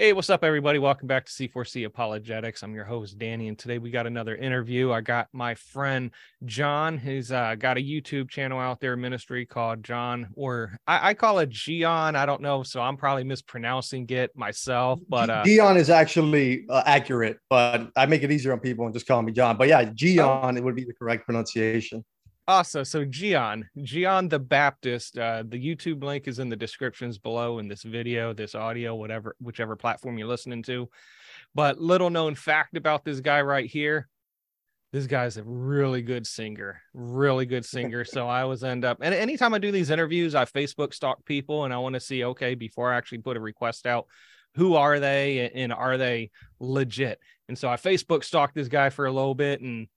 Hey, what's up, everybody? Welcome back to C4C Apologetics. I'm your host, Danny, and today we got another interview. I got my friend John, who's uh, got a YouTube channel out there, ministry called John, or I, I call it Gion. I don't know, so I'm probably mispronouncing it myself. But uh, Gion is actually uh, accurate, but I make it easier on people and just call me John. But yeah, Gion, it would be the correct pronunciation. Also, so Gion, Gion the Baptist. Uh, the YouTube link is in the descriptions below in this video, this audio, whatever, whichever platform you're listening to. But little known fact about this guy right here. This guy's a really good singer, really good singer. so I always end up, and anytime I do these interviews, I Facebook stalk people and I want to see, okay, before I actually put a request out, who are they and are they legit? And so I Facebook stalked this guy for a little bit and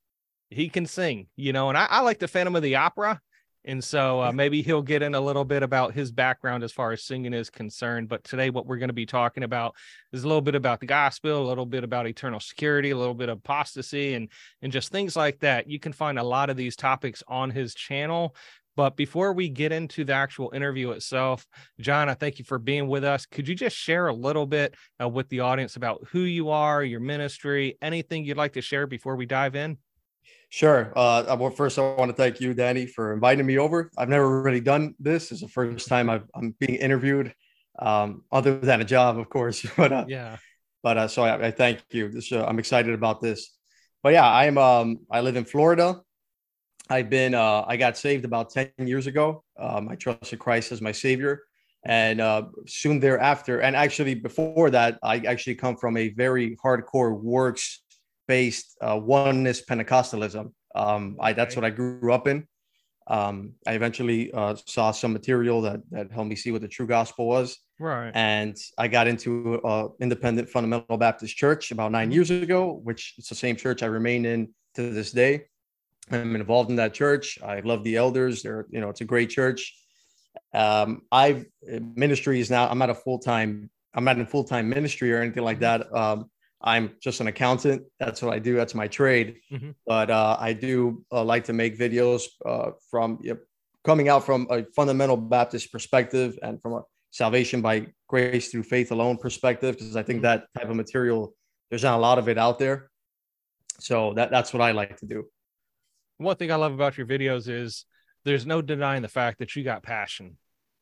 he can sing, you know, and I, I like the Phantom of the Opera. And so uh, maybe he'll get in a little bit about his background as far as singing is concerned. But today, what we're going to be talking about is a little bit about the gospel, a little bit about eternal security, a little bit of apostasy, and and just things like that. You can find a lot of these topics on his channel. But before we get into the actual interview itself, John, I thank you for being with us. Could you just share a little bit uh, with the audience about who you are, your ministry, anything you'd like to share before we dive in? Sure. Uh, well, first, I want to thank you, Danny, for inviting me over. I've never really done this. It's the first time i am being interviewed, um, other than a job, of course. but uh, yeah. But uh, so I, I, thank you. This, uh, I'm excited about this. But yeah, I'm. Um, I live in Florida. I've been. Uh, I got saved about ten years ago. Um, I trusted Christ as my savior, and uh, soon thereafter, and actually before that, I actually come from a very hardcore works based uh, oneness Pentecostalism. Um, I, that's what I grew up in. Um, I eventually uh, saw some material that that helped me see what the true gospel was. Right. And I got into uh, independent fundamental Baptist church about nine years ago, which is the same church I remain in to this day. I'm involved in that church. I love the elders. They're, you know, it's a great church. Um, I've ministry is now. I'm not a full time. I'm not in full time ministry or anything like that. Um, I'm just an accountant. That's what I do. That's my trade. Mm-hmm. But uh, I do uh, like to make videos uh, from you know, coming out from a fundamental Baptist perspective and from a salvation by grace through faith alone perspective, because I think mm-hmm. that type of material, there's not a lot of it out there. So that, that's what I like to do. One thing I love about your videos is there's no denying the fact that you got passion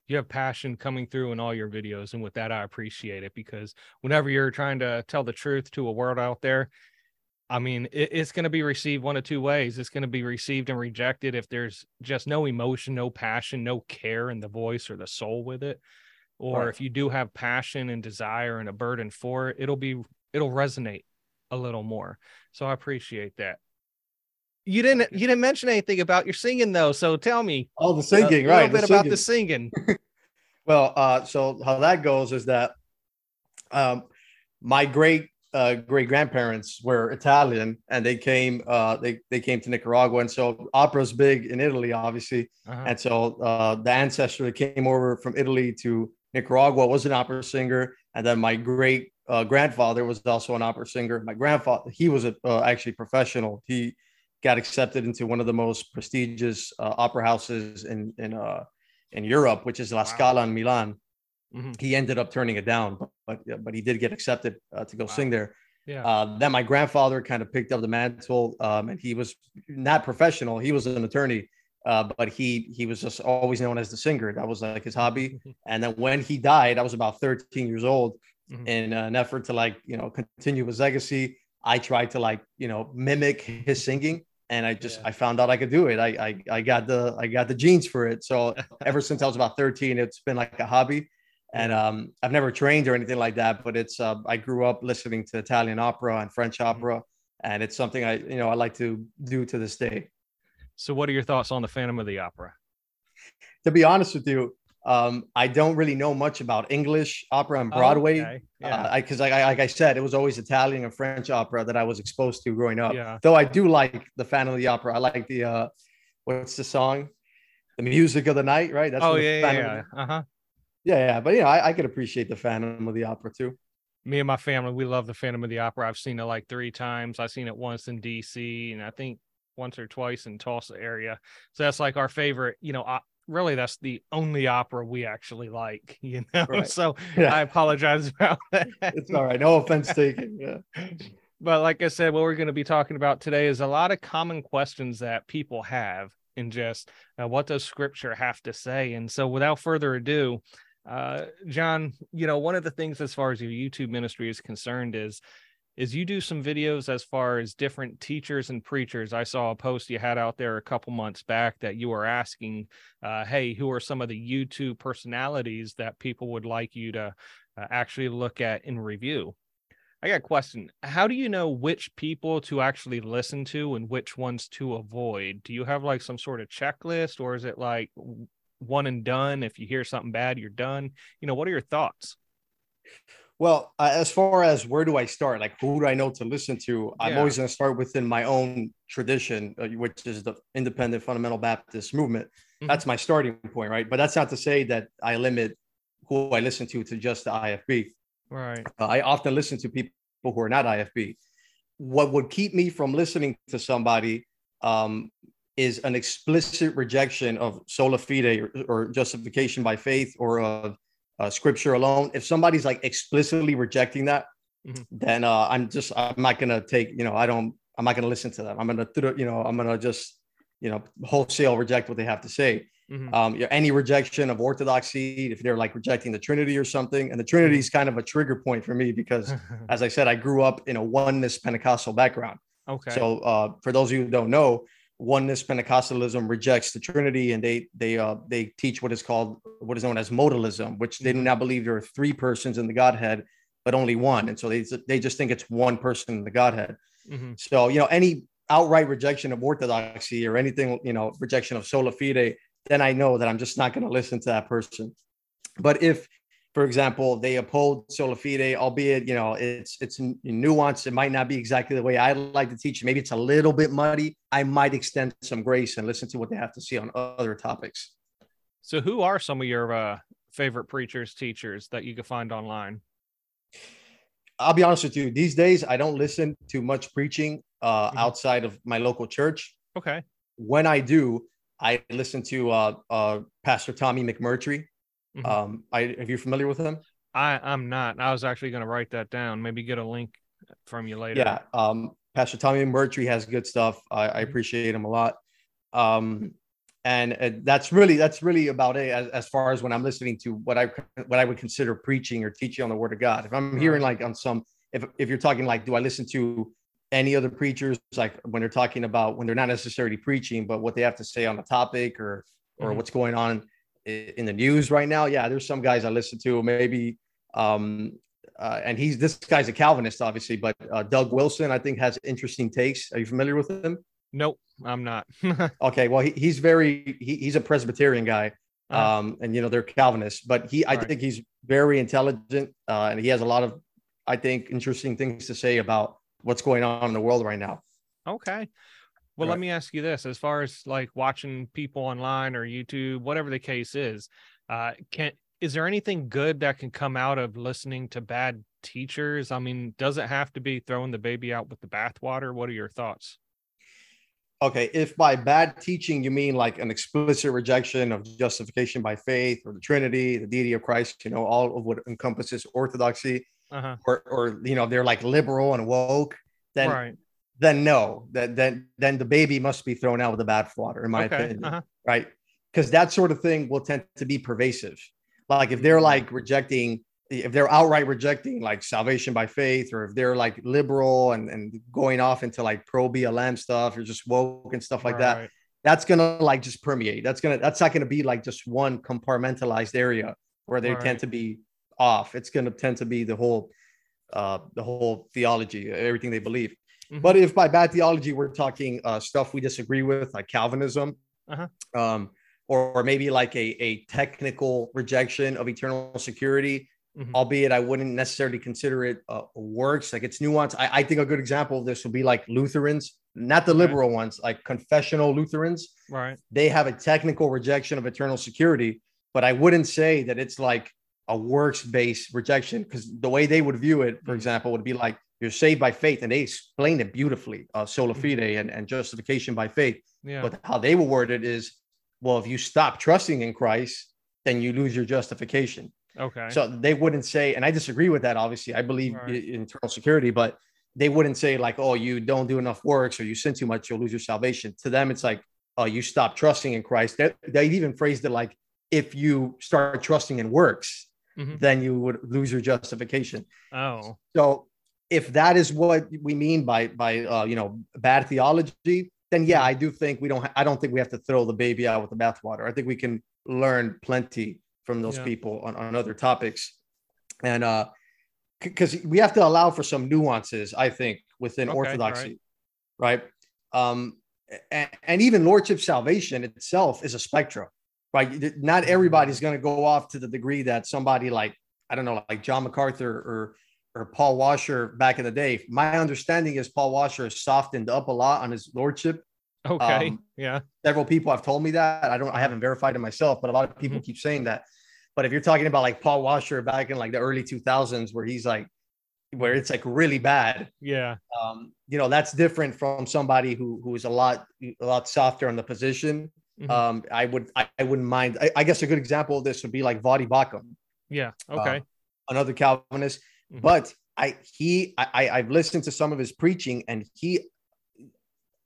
you have passion coming through in all your videos and with that i appreciate it because whenever you're trying to tell the truth to a world out there i mean it, it's going to be received one of two ways. It's going to be received and rejected if there's just no emotion no passion no care in the voice or the soul with it. Or right. if you do have passion and desire and a burden for it it'll be it'll resonate a little more. So i appreciate that you didn't you didn't mention anything about your singing though so tell me oh the singing uh, right a little bit about the singing. well uh so how that goes is that um my great uh, great grandparents were Italian and they came uh, they they came to Nicaragua and so opera's big in Italy obviously. Uh-huh. and so uh, the ancestor that came over from Italy to Nicaragua was an opera singer and then my great uh, grandfather was also an opera singer. My grandfather he was a, uh, actually professional. He got accepted into one of the most prestigious uh, opera houses in in uh, in Europe, which is La Scala in Milan. Mm-hmm. He ended up turning it down, but but, but he did get accepted uh, to go wow. sing there. Yeah. Uh, then my grandfather kind of picked up the mantle, um, and he was not professional. He was an attorney, uh, but he he was just always known as the singer. That was like his hobby. and then when he died, I was about 13 years old. Mm-hmm. In an effort to like you know continue his legacy, I tried to like you know mimic his singing and I just yeah. I found out I could do it. I, I I got the I got the genes for it. So ever since I was about 13, it's been like a hobby. And um, I've never trained or anything like that, but it's uh, I grew up listening to Italian opera and French mm-hmm. opera, and it's something I you know I like to do to this day. So, what are your thoughts on the Phantom of the Opera? To be honest with you, um, I don't really know much about English opera and Broadway. Oh, okay. Yeah. Because, uh, I, like I said, it was always Italian and French opera that I was exposed to growing up. Yeah. Though I do like the Phantom of the Opera. I like the uh, what's the song? The music of the night, right? That's oh yeah, yeah, yeah. Uh huh. Yeah, yeah. But you know, I, I could appreciate the Phantom of the Opera too. Me and my family, we love the Phantom of the Opera. I've seen it like three times. I've seen it once in DC, and I think once or twice in Tulsa area. So that's like our favorite, you know, really that's the only opera we actually like, you know. Right. So Yeah. I apologize about that. It's all right. No offense taken. Yeah. but like I said, what we're going to be talking about today is a lot of common questions that people have in just uh, what does scripture have to say? And so without further ado, uh, John, you know, one of the things as far as your YouTube ministry is concerned is is you do some videos as far as different teachers and preachers. I saw a post you had out there a couple months back that you were asking, uh, hey, who are some of the YouTube personalities that people would like you to uh, actually look at and review? I got a question. How do you know which people to actually listen to and which ones to avoid? Do you have like some sort of checklist or is it like one and done? If you hear something bad, you're done. You know, what are your thoughts? Well, uh, as far as where do I start? Like, who do I know to listen to? I'm always going to start within my own tradition, uh, which is the independent fundamental Baptist movement. Mhm. That's my starting point, right? But that's not to say that I limit who I listen to to just the IFB. Right. Uh, I often listen to people who are not IFB. What would keep me from listening to somebody um, is an explicit rejection of sola fide or, or justification by faith or of uh, scripture alone. If somebody's like explicitly rejecting that, Mhm. then uh, I'm just I'm not gonna take you know I don't I'm not gonna listen to them. I'm gonna throw- you know I'm gonna just you know wholesale reject what they have to say Mhm. um, any rejection of orthodoxy, if they're like rejecting the Trinity or something. And the Trinity is kind of a trigger point for me because, as I said, I grew up in a oneness Pentecostal background. okay. So, uh, for those of you who don't know, oneness Pentecostalism rejects the Trinity, and they they uh, they teach what is called what is known as modalism, which they do Mhm. not believe there are three persons in the Godhead, but only one, and so they they just think it's one person in the Godhead. Mhm. So, you know, any outright rejection of orthodoxy or anything, you know, rejection of sola fide, then I know that I'm just not going to listen to that person. But if, for example, they uphold sola fide, albeit, you know, it's it's nuanced, it might not be exactly the way I like to teach. Maybe it's a little bit muddy. I might extend some grace and listen to what they have to say on other topics. So, who are some of your uh, favorite preachers, teachers that you can find online? I'll be honest with you. These days, I don't listen to much preaching uh, Mhm. outside of my local church. Okay. when I do, I listen to uh, uh, Pastor Tommy McMurtry. Mhm. Um, I are you familiar with him? I I'm not. I was actually going to write that down. Maybe get a link from you later. Yeah, um, Pastor Tommy McMurtry has good stuff. I, I Mhm. appreciate him a lot. Um, and uh, that's really that's really about it as, as far as when I'm listening to what I what I would consider preaching or teaching on the Word of God. If I'm hearing like on some if if you're talking like, do I listen to any other preachers like when they're talking about when they're not necessarily preaching, but what they have to say on the topic or or Mhm. what's going on in the news right now? Yeah, there's some guys I listen to. Maybe um, uh, and he's this guy's a Calvinist, obviously, but uh, Doug Wilson, I think, has interesting takes. Are you familiar with him? Nope, I'm not. Okay, well, he, he's very he, he's a Presbyterian guy, Uh, um, and you know they're Calvinists, but he I Right. think he's very intelligent, uh, and he has a lot of I think interesting things to say about what's going on in the world right now. okay. Well, let me ask you this: as far as like watching people online or YouTube, whatever the case is, uh, can is there anything good that can come out of listening to bad teachers? I mean, does it have to be throwing the baby out with the bathwater? What are your thoughts? Okay, if by bad teaching you mean like an explicit rejection of justification by faith or the Trinity, the deity of Christ, you know, all of what encompasses orthodoxy, Uh huh. or or you know they're like liberal and woke, then Right. Then no, that then then the baby must be thrown out with the bathwater, in my Okay. opinion, Uh huh. right? Because that sort of thing will tend to be pervasive. Like if they're like rejecting, if they're outright rejecting like salvation by faith, or if they're like liberal and and going off into like pro BLM stuff or just woke and stuff like that, that's gonna like just permeate. That's gonna that's not gonna be like just one compartmentalized area where they Right. tend to be off. It's gonna tend to be the whole uh the whole theology, everything they believe. Mhm. But if by bad theology we're talking uh stuff we disagree with, like Calvinism, Uh-huh. um, or, or maybe like a, a technical rejection of eternal security, Mhm. albeit I wouldn't necessarily consider it uh, works. Like it's nuanced. I, I think a good example of this would be like Lutherans, not the liberal ones, like confessional Lutherans. Right. They have a technical rejection of eternal security, but I wouldn't say that it's like a works based rejection because the way they would view it, for Mhm. example, would be like you're saved by faith, and they explain it beautifully, uh, sola Mhm. fide and, and justification by faith. Yeah. But how they will word it is well, if you stop trusting in Christ, then you lose your justification. Okay. So they wouldn't say, and I disagree with that. Obviously, I believe Right. in eternal security, but they wouldn't say like, "Oh, you don't do enough works or you sin too much, you'll lose your salvation." To them, it's like, "Oh, you stop trusting in Christ." They, they even phrased it like, "If you start trusting in works, Mhm. then you would lose your justification." Oh. So, if that is what we mean by by uh, you know bad theology, then yeah, I do think we don't. Ha- I don't think we have to throw the baby out with the bathwater. I think we can learn plenty from those Yeah. people on, on other topics, and uh, because we have to allow for some nuances. I think within Okay, orthodoxy, right? Um, and, and even lordship salvation itself is a spectrum, right? Not everybody's going to go off to the degree that somebody like I don't know, like John MacArthur or or Paul Washer back in the day. My understanding is Paul Washer has softened up a lot on his lordship. Okay. Um, yeah. Several people have told me that. I don't, I haven't verified it myself, but a lot of people keep saying that. But if you're talking about like Paul Washer back in like the early 2000s, where he's like, where it's like really bad, Yeah. um, you know, that's different from somebody who who is a lot a lot softer on the position. Mhm. Um, I would I, I wouldn't mind. I, I guess a good example of this would be like Voddie Baucham Yeah. Okay. another Calvinist, Mhm. but I he I I've listened to some of his preaching and he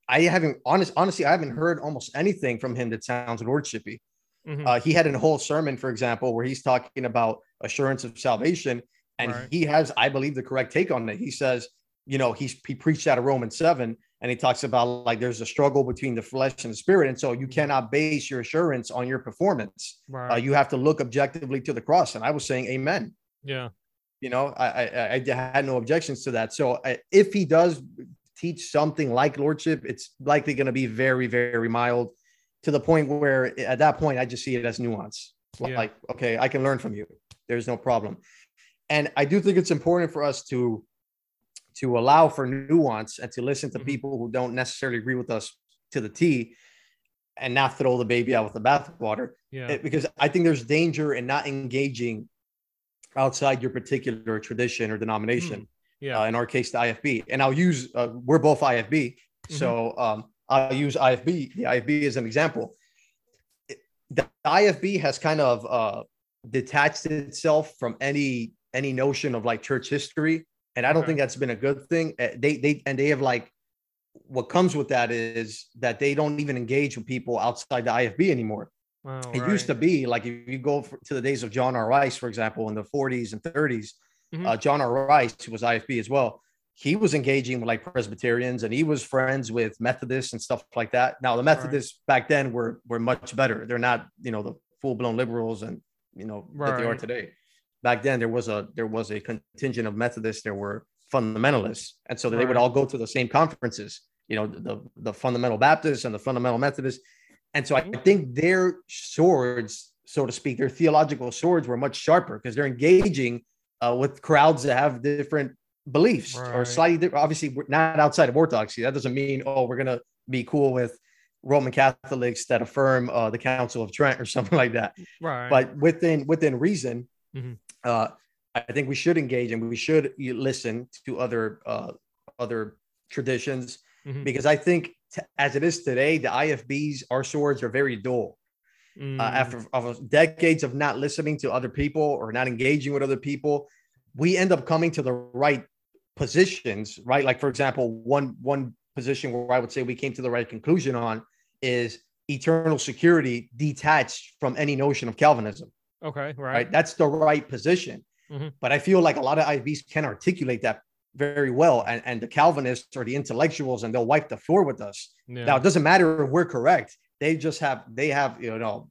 I haven't honest honestly I haven't heard almost anything from him that sounds lordshipy. Mhm. Uh, he had a whole sermon, for example, where he's talking about assurance of salvation, and Right. he has, I believe, the correct take on it. He says, you know, he's he preached out of Romans seven, and he talks about like there's a struggle between the flesh and the spirit, and so you cannot base your assurance on your performance. right. Uh, you have to look objectively to the cross. And I was saying, Amen yeah. You know I, I i had no objections to that so I, if he does teach something like lordship it's likely going to be very very mild to the point where at that point i just see it as nuance Yeah. like okay i can learn from you there's no problem and i do think it's important for us to to allow for nuance and to listen to Mhm. people who don't necessarily agree with us to the t and not throw the baby out with the bathwater Yeah. because I think there's danger in not engaging outside your particular tradition or denomination. yeah. Uh, in our case, the IFB, and I'll use uh, we're both IFB, so um, I'll use IFB. The IFB as an example. The IFB has kind of uh, detached itself from any any notion of like church history, and I don't Okay. think that's been a good thing. Uh, They they and they have like what comes with that is that they don't even engage with people outside the IFB anymore. Oh, It used to be like if you go for, to the days of John R. Rice, for example, in the 40s and 30s, Mhm. uh, John R. Rice, who was IFB as well, he was engaging with like Presbyterians and he was friends with Methodists and stuff like that. Now the Methodists back then were were much better. They're not, you know, the full blown liberals and you know that they are today. Back then there was a there was a contingent of Methodists. There were fundamentalists, and so they would all go to the same conferences. You know, the the fundamental Baptists and the fundamental Methodists. And so I think their swords, so to speak, their theological swords were much sharper because they're engaging uh, with crowds that have different beliefs or slightly different. Obviously, we're not outside of orthodoxy. That doesn't mean, oh, we're going to be cool with Roman Catholics that affirm uh, the Council of Trent or something like that. right. But within within reason, Mhm. uh, I think we should engage and we should listen to other uh, other traditions Mhm. because I think as it is today, the IFBs, our swords are very dull. Mm, Uh, after of decades of not listening to other people or not engaging with other people, we end up coming to the right positions, right? Like for example, one one position where I would say we came to the right conclusion on is eternal security detached from any notion of Calvinism okay. Right. right? That's the right position. Mhm. But I feel like a lot of IVs can articulate that very well. And, and the Calvinists or the intellectuals, and they'll wipe the floor with us. Yeah. Now, it doesn't matter if we're correct. They just have, they have, you know,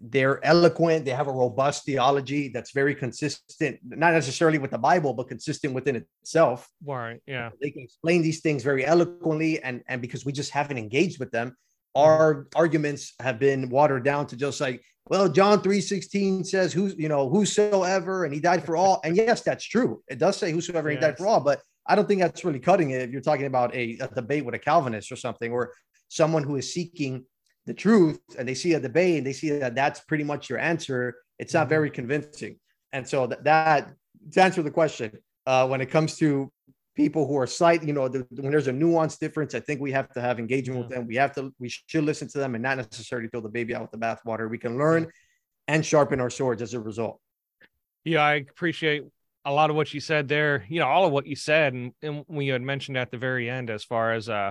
they're eloquent. They have a robust theology that's very consistent, not necessarily with the Bible, but consistent within itself. right. Yeah. They can explain these things very eloquently. And, and because we just haven't engaged with them, our arguments have been watered down to just like, well, John 3:16 says who's you know, whosoever, and he died for all. And yes, that's true. It does say whosoever and he died for all, but I don't think that's really cutting it if you're talking about a, a debate with a Calvinist or something, or someone who is seeking the truth and they see a debate and they see that that's pretty much your answer. It's not Mhm. very convincing. And so that, that to answer the question, uh, when it comes to people who are slight, you know, the, when there's a nuance difference, I think we have to have engagement with them. We have to, we should listen to them and not necessarily throw the baby out with the bathwater. We can learn and sharpen our swords as a result. Yeah, I appreciate a lot of what you said there. You know, all of what you said, and, and when you had mentioned at the very end, as far as uh,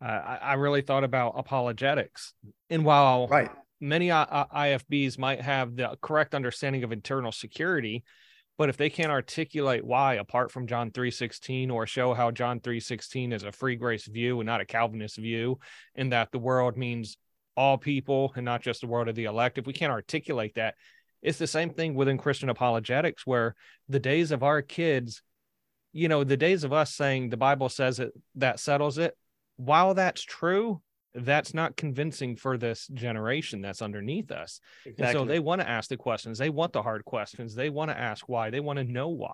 uh I, I really thought about apologetics, and while right many IFBs might have the correct understanding of eternal security, but if they can't articulate why apart from John 3:16 or show how John 3:16 is a free grace view and not a Calvinist view and that the world means all people and not just the world of the elect, if we can't articulate that, it's the same thing within Christian apologetics where the days of our kids, you know, the days of us saying the Bible says it that settles it, while that's true, that's not convincing for this generation that's underneath us. Exactly. And so they want to ask the questions. They want the hard questions. They want to ask why. They want to know why.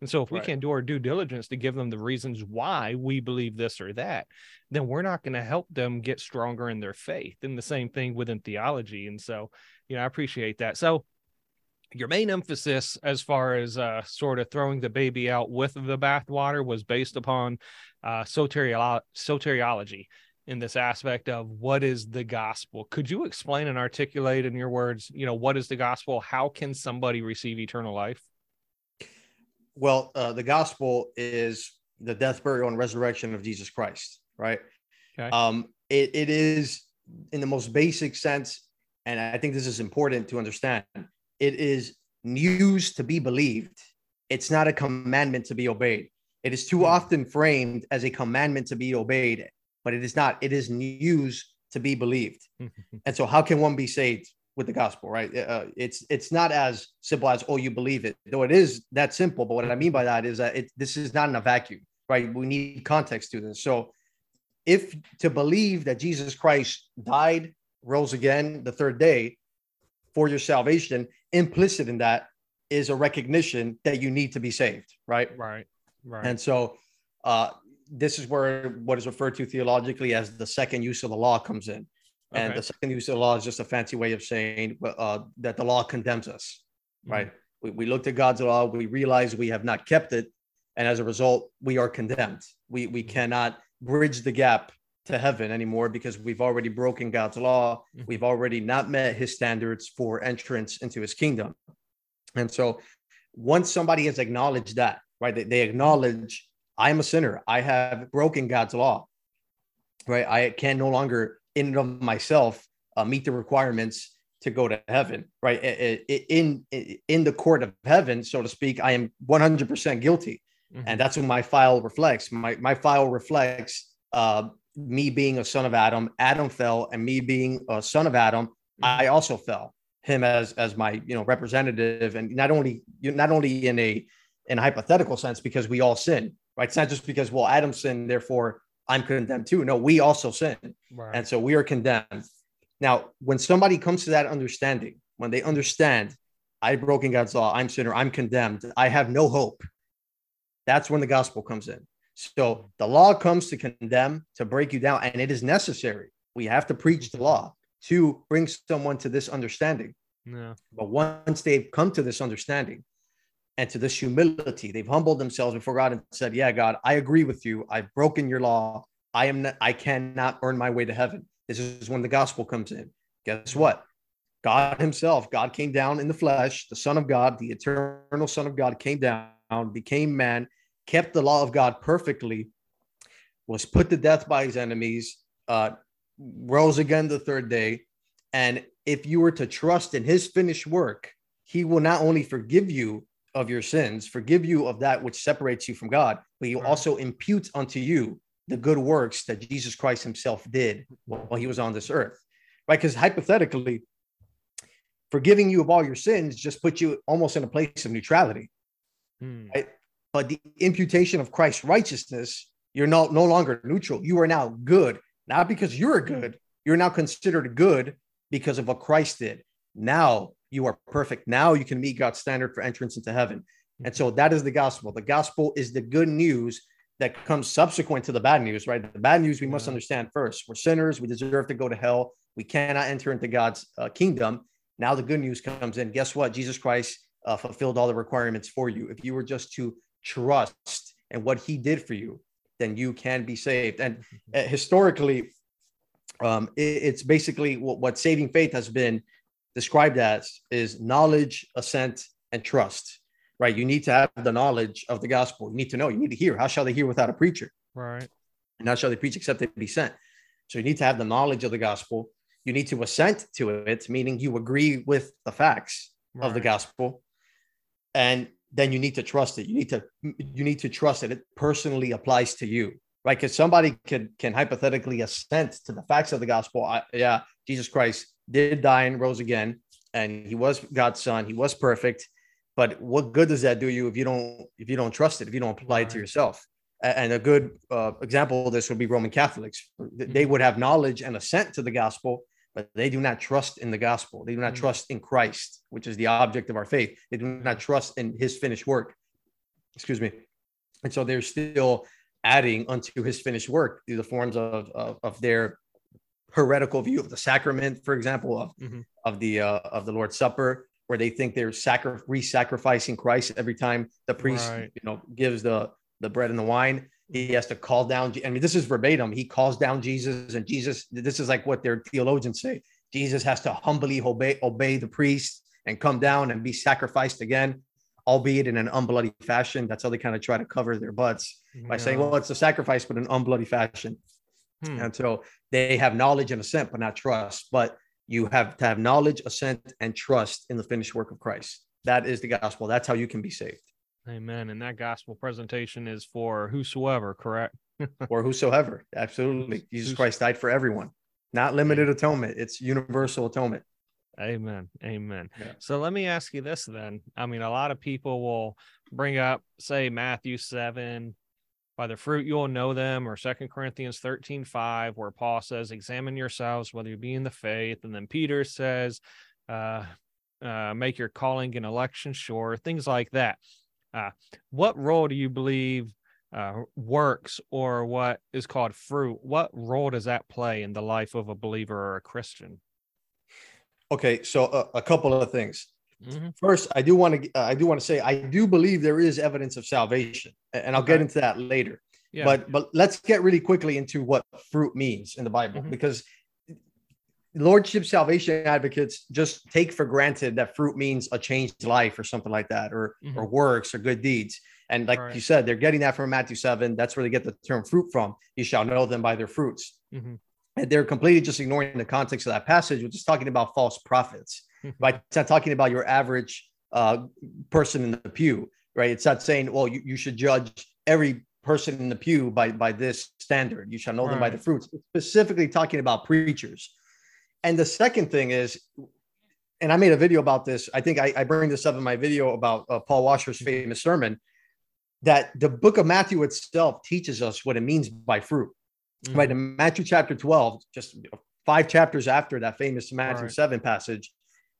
And so if right. we can't do our due diligence to give them the reasons why we believe this or that, then we're not going to help them get stronger in their faith. And the same thing within theology. And so, you know, I appreciate that. So your main emphasis as far as uh, sort of throwing the baby out with the bathwater was based upon uh, soteriolo- soteriology in this aspect of what is the gospel. Could you explain and articulate in your words, you know, what is the gospel? How can somebody receive eternal life? Well, uh, the gospel is the death, burial, and resurrection of Jesus Christ, right? Okay. Um, it, it is in the most basic sense, and I think this is important to understand. It is news to be believed. It's not a commandment to be obeyed. It is too hmm. often framed as a commandment to be obeyed but it is not. It is news to be believed. and so, how can one be saved with the gospel? Right? Uh, it's it's not as simple as oh, you believe it, though it is that simple. But what I mean by that is that it this is not in a vacuum, right? We need context to this. So, if to believe that Jesus Christ died, rose again the third day for your salvation, implicit in that is a recognition that you need to be saved, right? Right. Right. And so, uh, this is where what is referred to theologically as the second use of the law comes in. Okay. And the second use of the law is just a fancy way of saying uh, that the law condemns us, mm-hmm. right? We, we looked at God's law, we realize we have not kept it. And as a result, we are condemned. We, we mm-hmm. cannot bridge the gap to heaven anymore because we've already broken God's law. Mm-hmm. We've already not met his standards for entrance into his kingdom. And so once somebody has acknowledged that, right, they, they acknowledge I'm a sinner. I have broken God's law, right? I can no longer, in and of myself, uh, meet the requirements to go to heaven, right? In, in in the court of heaven, so to speak, I am 100% guilty, mm-hmm. and that's what my file reflects. My my file reflects uh, me being a son of Adam. Adam fell, and me being a son of Adam, mm-hmm. I also fell. Him as as my you know representative, and not only not only in a in a hypothetical sense because we all sin, right? It's not just because, well, Adam sinned, therefore I'm condemned too. No, we also sin. Right. And so we are condemned. Now, when somebody comes to that understanding, when they understand, I've broken God's law, I'm sinner, I'm condemned, I have no hope, that's when the gospel comes in. So the law comes to condemn, to break you down, and it is necessary. We have to preach the law to bring someone to this understanding. Yeah. But once they've come to this understanding, and to this humility. They've humbled themselves before God and said, "Yeah, God, I agree with you. I've broken your law. I am not, I cannot earn my way to heaven." This is when the gospel comes in. Guess what? God himself, God came down in the flesh, the Son of God, the eternal Son of God came down, became man, kept the law of God perfectly, was put to death by his enemies, uh, rose again the third day. And if you were to trust in his finished work, he will not only forgive you of your sins, forgive you of that which separates you from God, but he also imputes unto you the good works that Jesus Christ himself did while he was on this earth. Right? Because hypothetically, forgiving you of all your sins just puts you almost in a place of neutrality. Hmm. Right? But the imputation of Christ's righteousness, you're no, no longer neutral. You are now good, not because you're good. You're now considered good because of what Christ did. Now you are perfect. Now you can meet God's standard for entrance into heaven. And so that is the gospel. The gospel is the good news that comes subsequent to the bad news, right? The bad news we must understand first. We're sinners. We deserve to go to hell. We cannot enter into God's uh, kingdom. Now the good news comes in. Guess what? Jesus Christ uh, fulfilled all the requirements for you. If you were just to trust and what he did for you, then you can be saved. And uh, historically, um, it, it's basically what, what saving faith has been described as is knowledge, assent, and trust. Right? You need to have the knowledge of the gospel. You need to know. You need to hear. How shall they hear without a preacher? Right. And how shall they preach except they be sent? So you need to have the knowledge of the gospel. You need to assent to it, meaning you agree with the facts right. of the gospel. And then you need to trust it. You need to you need to trust that it personally applies to you right? Because somebody can can hypothetically assent to the facts of the gospel. I, yeah, Jesus Christ did die and rose again, and he was God's son. He was perfect. But what good does that do you if you don't if you don't trust it if you don't apply it to yourself? And a good uh, example of this would be Roman Catholics. They would have knowledge and assent to the gospel, but they do not trust in the gospel. They do not mm-hmm. trust in Christ, which is the object of our faith. They do not trust in His finished work. Excuse me. And so they're still adding unto his finished work through the forms of, of, of their heretical view of the sacrament, for example, of, mm-hmm. of the uh, of the Lord's Supper, where they think they're sacri- re-sacrificing Christ every time the priest, right. you know, gives the the bread and the wine. He has to call down. I mean, this is verbatim. He calls down Jesus, and Jesus. This is like what their theologians say. Jesus has to humbly obey obey the priest and come down and be sacrificed again albeit in an unbloody fashion. That's how they kind of try to cover their butts by saying, well, it's a sacrifice, but in unbloody fashion. Hmm. And so they have knowledge and assent, but not trust. But you have to have knowledge, assent, and trust in the finished work of Christ. That is the gospel. That's how you can be saved. Amen. And that gospel presentation is for whosoever, correct? or whosoever. Absolutely. Jesus Christ died for everyone, not limited atonement. It's universal atonement. Amen. Amen. Yeah. So let me ask you this then. I mean, a lot of people will bring up, say, Matthew 7, by the fruit you'll know them, or Second Corinthians 13, 5, where Paul says, Examine yourselves whether you be in the faith. And then Peter says, uh, uh, make your calling and election sure, things like that. Uh, what role do you believe uh, works or what is called fruit? What role does that play in the life of a believer or a Christian? Okay, so a, a couple of things. Mm-hmm. First, I do want to uh, I do want to say I do believe there is evidence of salvation, and I'll okay. get into that later. Yeah. But but let's get really quickly into what fruit means in the Bible mm-hmm. because lordship salvation advocates just take for granted that fruit means a changed life or something like that or mm-hmm. or works or good deeds and like right. you said they're getting that from matthew 7 that's where they get the term fruit from you shall know them by their fruits mm-hmm and they're completely just ignoring the context of that passage, which is talking about false prophets. Right? It's not talking about your average uh, person in the pew, right? It's not saying, well, you, you should judge every person in the pew by by this standard. You shall know right. them by the fruits. It's specifically talking about preachers. And the second thing is, and I made a video about this. I think I, I bring this up in my video about uh, Paul Washer's famous sermon. That the book of Matthew itself teaches us what it means by fruit mm-hmm. right? In Matthew chapter 12, just five chapters after that famous Matthew right. 7 passage,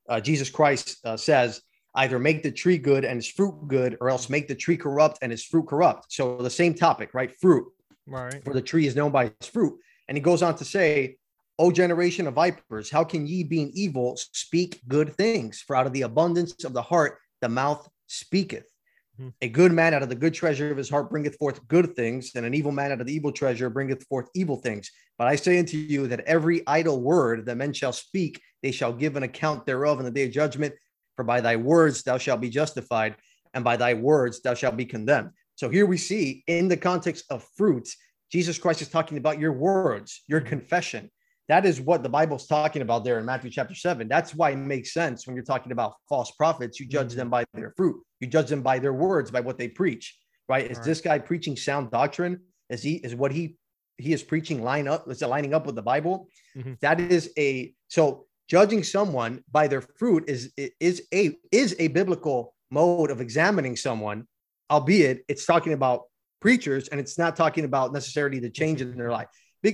uh, Jesus Christ uh, says, either make the tree good and its fruit good, or else make the tree corrupt and its fruit corrupt. So the same topic, right? Fruit. Right. For the tree is known by its fruit. And he goes on to say, O generation of vipers, how can ye, being evil, speak good things? For out of the abundance of the heart, the mouth speaketh. Mm-hmm. A good man out of the good treasure of his heart bringeth forth good things, and an evil man out of the evil treasure bringeth forth evil things. But I say unto you that every idle word that men shall speak, they shall give an account thereof in the day of judgment. For by thy words thou shalt be justified, and by thy words thou shalt be condemned. So here we see in the context of fruits, Jesus Christ is talking about your words, your mm-hmm. confession, that is what the Bible's talking about there in Matthew chapter 7. That's why it makes sense when you're talking about false prophets. You judge them by their fruit, you judge them by their words, by what they preach, right? Is right. this guy preaching sound doctrine? Is he is what he he is preaching line up? Is it lining up with the Bible? Mm-hmm. That is a so judging someone by their fruit is is a is a biblical mode of examining someone, albeit it's talking about preachers and it's not talking about necessarily the change in their life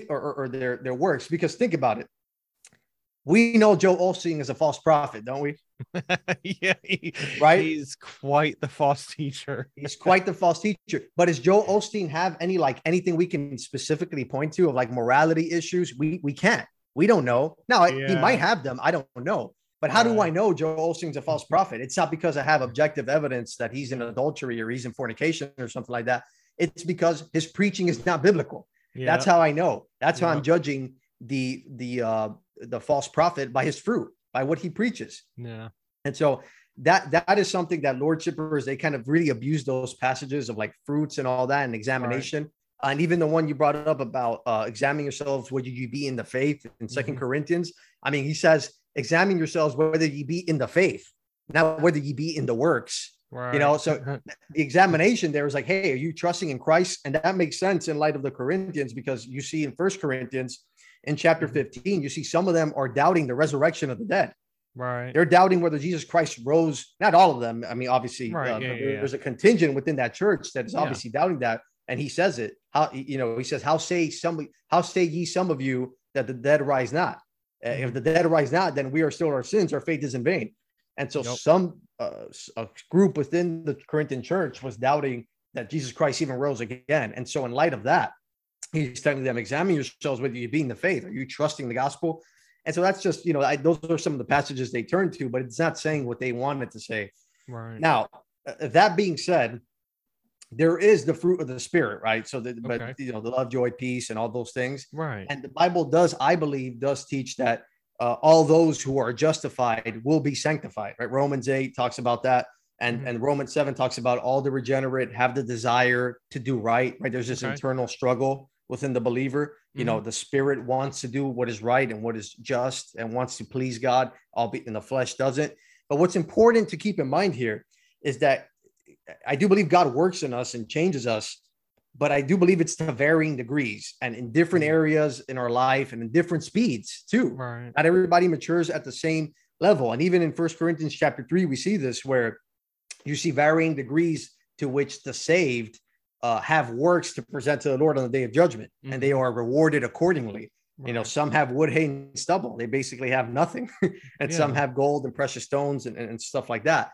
or, or, or their their works because think about it we know Joel Osteen is a false prophet, don't we? yeah, he, right. He's quite the false teacher. He's quite the false teacher. But does Joel Osteen have any like anything we can specifically point to of like morality issues? We we can't. We don't know. Now yeah. he might have them. I don't know. But how do I know Joel Osteen's a false prophet? It's not because I have objective evidence that he's in adultery or he's in fornication or something like that. it's because his preaching is not biblical. Yeah. That's how I know. That's how. I'm judging the the uh the false prophet by his fruit, by what he preaches. yeah. And so that that is something that Lord Shippers they kind of really abuse those passages of like fruits and all that and examination. And even the one you brought up about uh, examining yourselves whether you be in the faith in 2nd Mhm. Corinthians. I mean, he says, examine yourselves whether you be in the faith, not whether you be in the works. Right. You know, so the examination there is like, hey, are you trusting in Christ? And that makes sense in light of the Corinthians because you see in First Corinthians in chapter Mhm. 15, you see some of them are doubting the resurrection of the dead. right. They're doubting whether Jesus Christ rose. Not all of them. I mean, obviously, Right, uh, yeah, yeah, yeah. there's a contingent within that church that is obviously doubting that, and he says it. How you know? He says, "How say some? How say ye some of you that the dead rise not? Uh, Mm-hmm. If the dead rise not, then we are still in our sins. Our faith is in vain." And so, some uh, a group within the Corinthian church was doubting that Jesus Christ even rose again. And so, in light of that, he's telling them, "Examine yourselves whether you be in the faith. Are you trusting the gospel?" And so that's just, you know, I, those are some of the passages they turn to, but it's not saying what they wanted to say. right. Now, uh, that being said, there is the fruit of the spirit, right? So that, but you know, the love, joy, peace, and all those things. right. And the Bible does, I believe, does teach that uh, all those who are justified will be sanctified, right? Romans 8 talks about that. And, Mhm. and Romans 7 talks about all the regenerate have the desire to do right, right? There's this Okay. internal struggle within the believer. You know, the spirit wants to do what is right and what is just and wants to please God, albeit in the flesh doesn't. But what's important to keep in mind here is that I do believe God works in us and changes us, but I do believe it's to varying degrees and in different Mhm. areas in our life and in different speeds too. right. Not everybody matures at the same level. And even in First Corinthians chapter three, we see this where you see varying degrees to which the saved uh, have works to present to the Lord on the day of judgment, and they are rewarded accordingly. You know, some have wood, hay, and stubble. They basically have nothing. and some have gold and precious stones and, and stuff like that.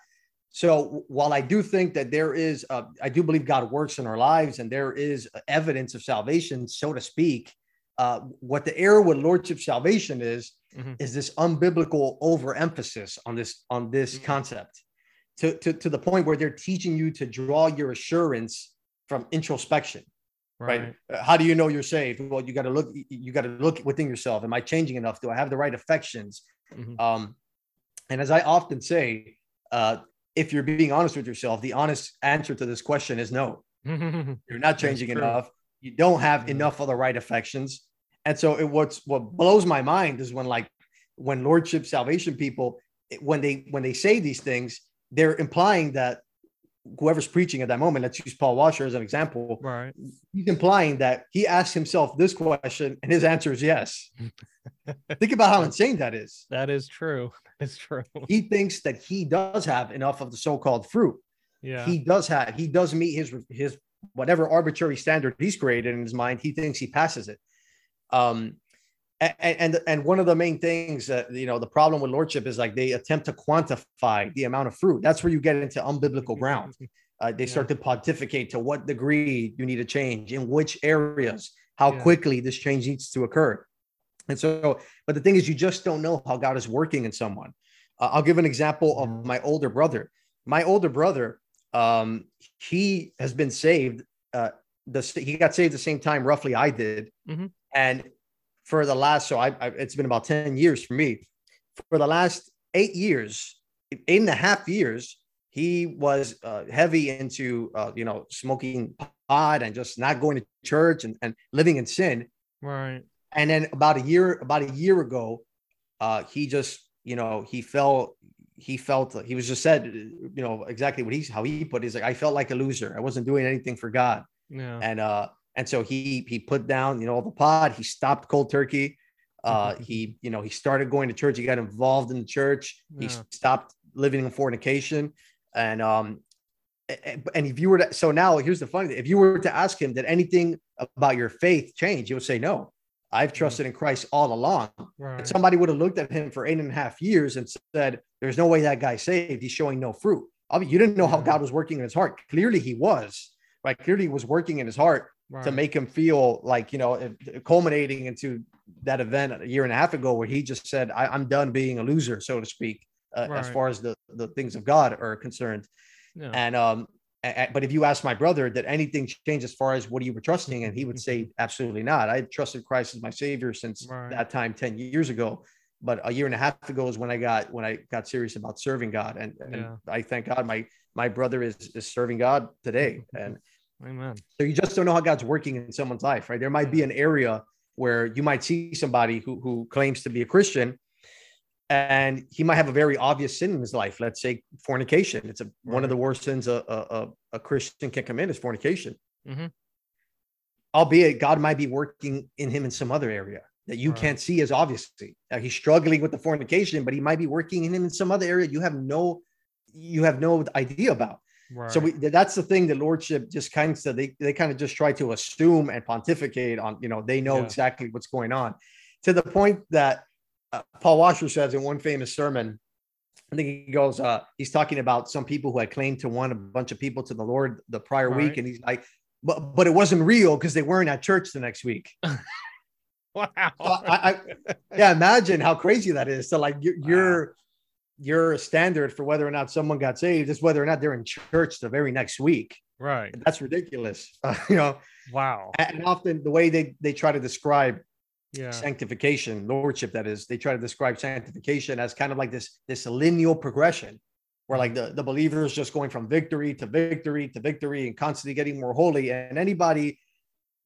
So while I do think that there is, uh, I do believe God works in our lives and there is evidence of salvation, so to speak. Uh, what the error with lordship salvation is, Mhm. is this unbiblical overemphasis on this on this Mhm. concept, to, to to the point where they're teaching you to draw your assurance from introspection right? Right. Uh, How do you know you're saved? Well, you got to look. You got to look within yourself. Am I changing enough? Do I have the right affections? Mhm. Um, and as I often say, uh, if you're being honest with yourself, the honest answer to this question is no. You're not changing enough. You don't have Mhm. enough of the right affections. And so, it, what's what blows my mind is when like when lordship salvation people when they when they say these things, they're implying that whoever's preaching at that moment. Let's use Paul Washer as an example right. he's implying that he asked himself this question and his answer is yes. Think about how insane that is. That is true. It's true. He thinks that he does have enough of the so-called fruit. Yeah. He does have, he does meet his his whatever arbitrary standard he's created in his mind. He thinks he passes it. Um, and and, and one of the main things that you know the problem with lordship is like they attempt to quantify the amount of fruit. That's where you get into unbiblical ground. Uh, they start to pontificate to what degree you need to change, in which areas, how Yeah. quickly this change needs to occur. And so, but the thing is, you just don't know how God is working in someone. Uh, I'll give an example of my older brother. My older brother, um, he has been saved. Uh, the he got saved the same time roughly I did, Mhm. and for the last so I, I it's been about ten years for me. For the last eight years, eight and a half years, he was uh, heavy into uh, you know smoking pot and just not going to church and, and living in sin Right. and then about a year about a year ago uh he just you know he felt he felt he was just said you know exactly what he's how he put it. he's like i felt like a loser i wasn't doing anything for god Yeah. and uh and so he he put down you know all the pot he stopped cold turkey. Uh he you know he started going to church. He got involved in the church. He stopped living in fornication. And um and if you were to so now here's the funny thing. If you were to ask him did anything about your faith change? He would say no. I've trusted in christ all along. Right. and somebody would have looked at him for eight and a half years and said there's no way that guy saved. He's showing no fruit. I mean, you didn't know how god was working in his heart. Clearly he was right? Clearly he was working in his heart to make him feel like you know culminating into that event a year and a half ago where he just said I, i'm done being a loser so to speak uh, as far as the the things of god are concerned Yeah. and um but if you ask my brother, did anything change as far as what you were trusting? And he would say, absolutely not. I trusted Christ as my savior since right. that time 10 years ago. But a year and a half ago is when I got when I got serious about serving God. And, yeah. and I thank God my my brother is is serving God today. And Amen. So you just don't know how God's working in someone's life, right? There might be an area where you might see somebody who who claims to be a Christian and he might have a very obvious sin in his life. Let's say fornication. It's a, one of the worst sins a, a, a, Christian can commit is fornication. Mm-hmm. Albeit God might be working in him in some other area that you right. can't see as obviously. Now, he's struggling with the fornication, but he might be working in him in some other area you have no you have no idea about. Right. So we, that's the thing. The lordship just kind of they they kind of just try to assume and pontificate on you know they know yeah. exactly what's going on to the point that uh, Paul Washer says in one famous sermon, I think he goes, uh, he's talking about some people who had claimed to want a bunch of people to the Lord the prior All week. And he's like, but, but it wasn't real because they weren't at church the next week. wow. So I, I, yeah, imagine how crazy that is. So like you're, wow. you're, your standard for whether or not someone got saved is whether or not they're in church the very next week. Right. That's ridiculous. Uh, you know. Wow. And often the way they they try to describe yeah. sanctification, lordship, that is, they try to describe sanctification as kind of like this, this lineal progression where like the, the believer is just going from victory to victory to victory and constantly getting more holy. And anybody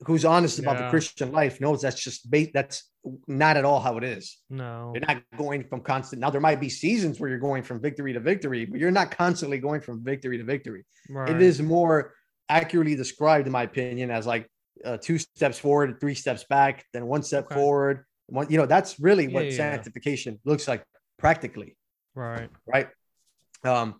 who's honest about yeah. the Christian life knows that's just bait. That's not at all how it is. No, you're not going from constant. Now there might be seasons where you're going from victory to victory, but you're not constantly going from victory to victory. Right. It is more accurately described, in my opinion, as like uh, two steps forward, three steps back, then one step okay. forward. One, you know, that's really what yeah, sanctification yeah. looks like practically. Right. Right. Um,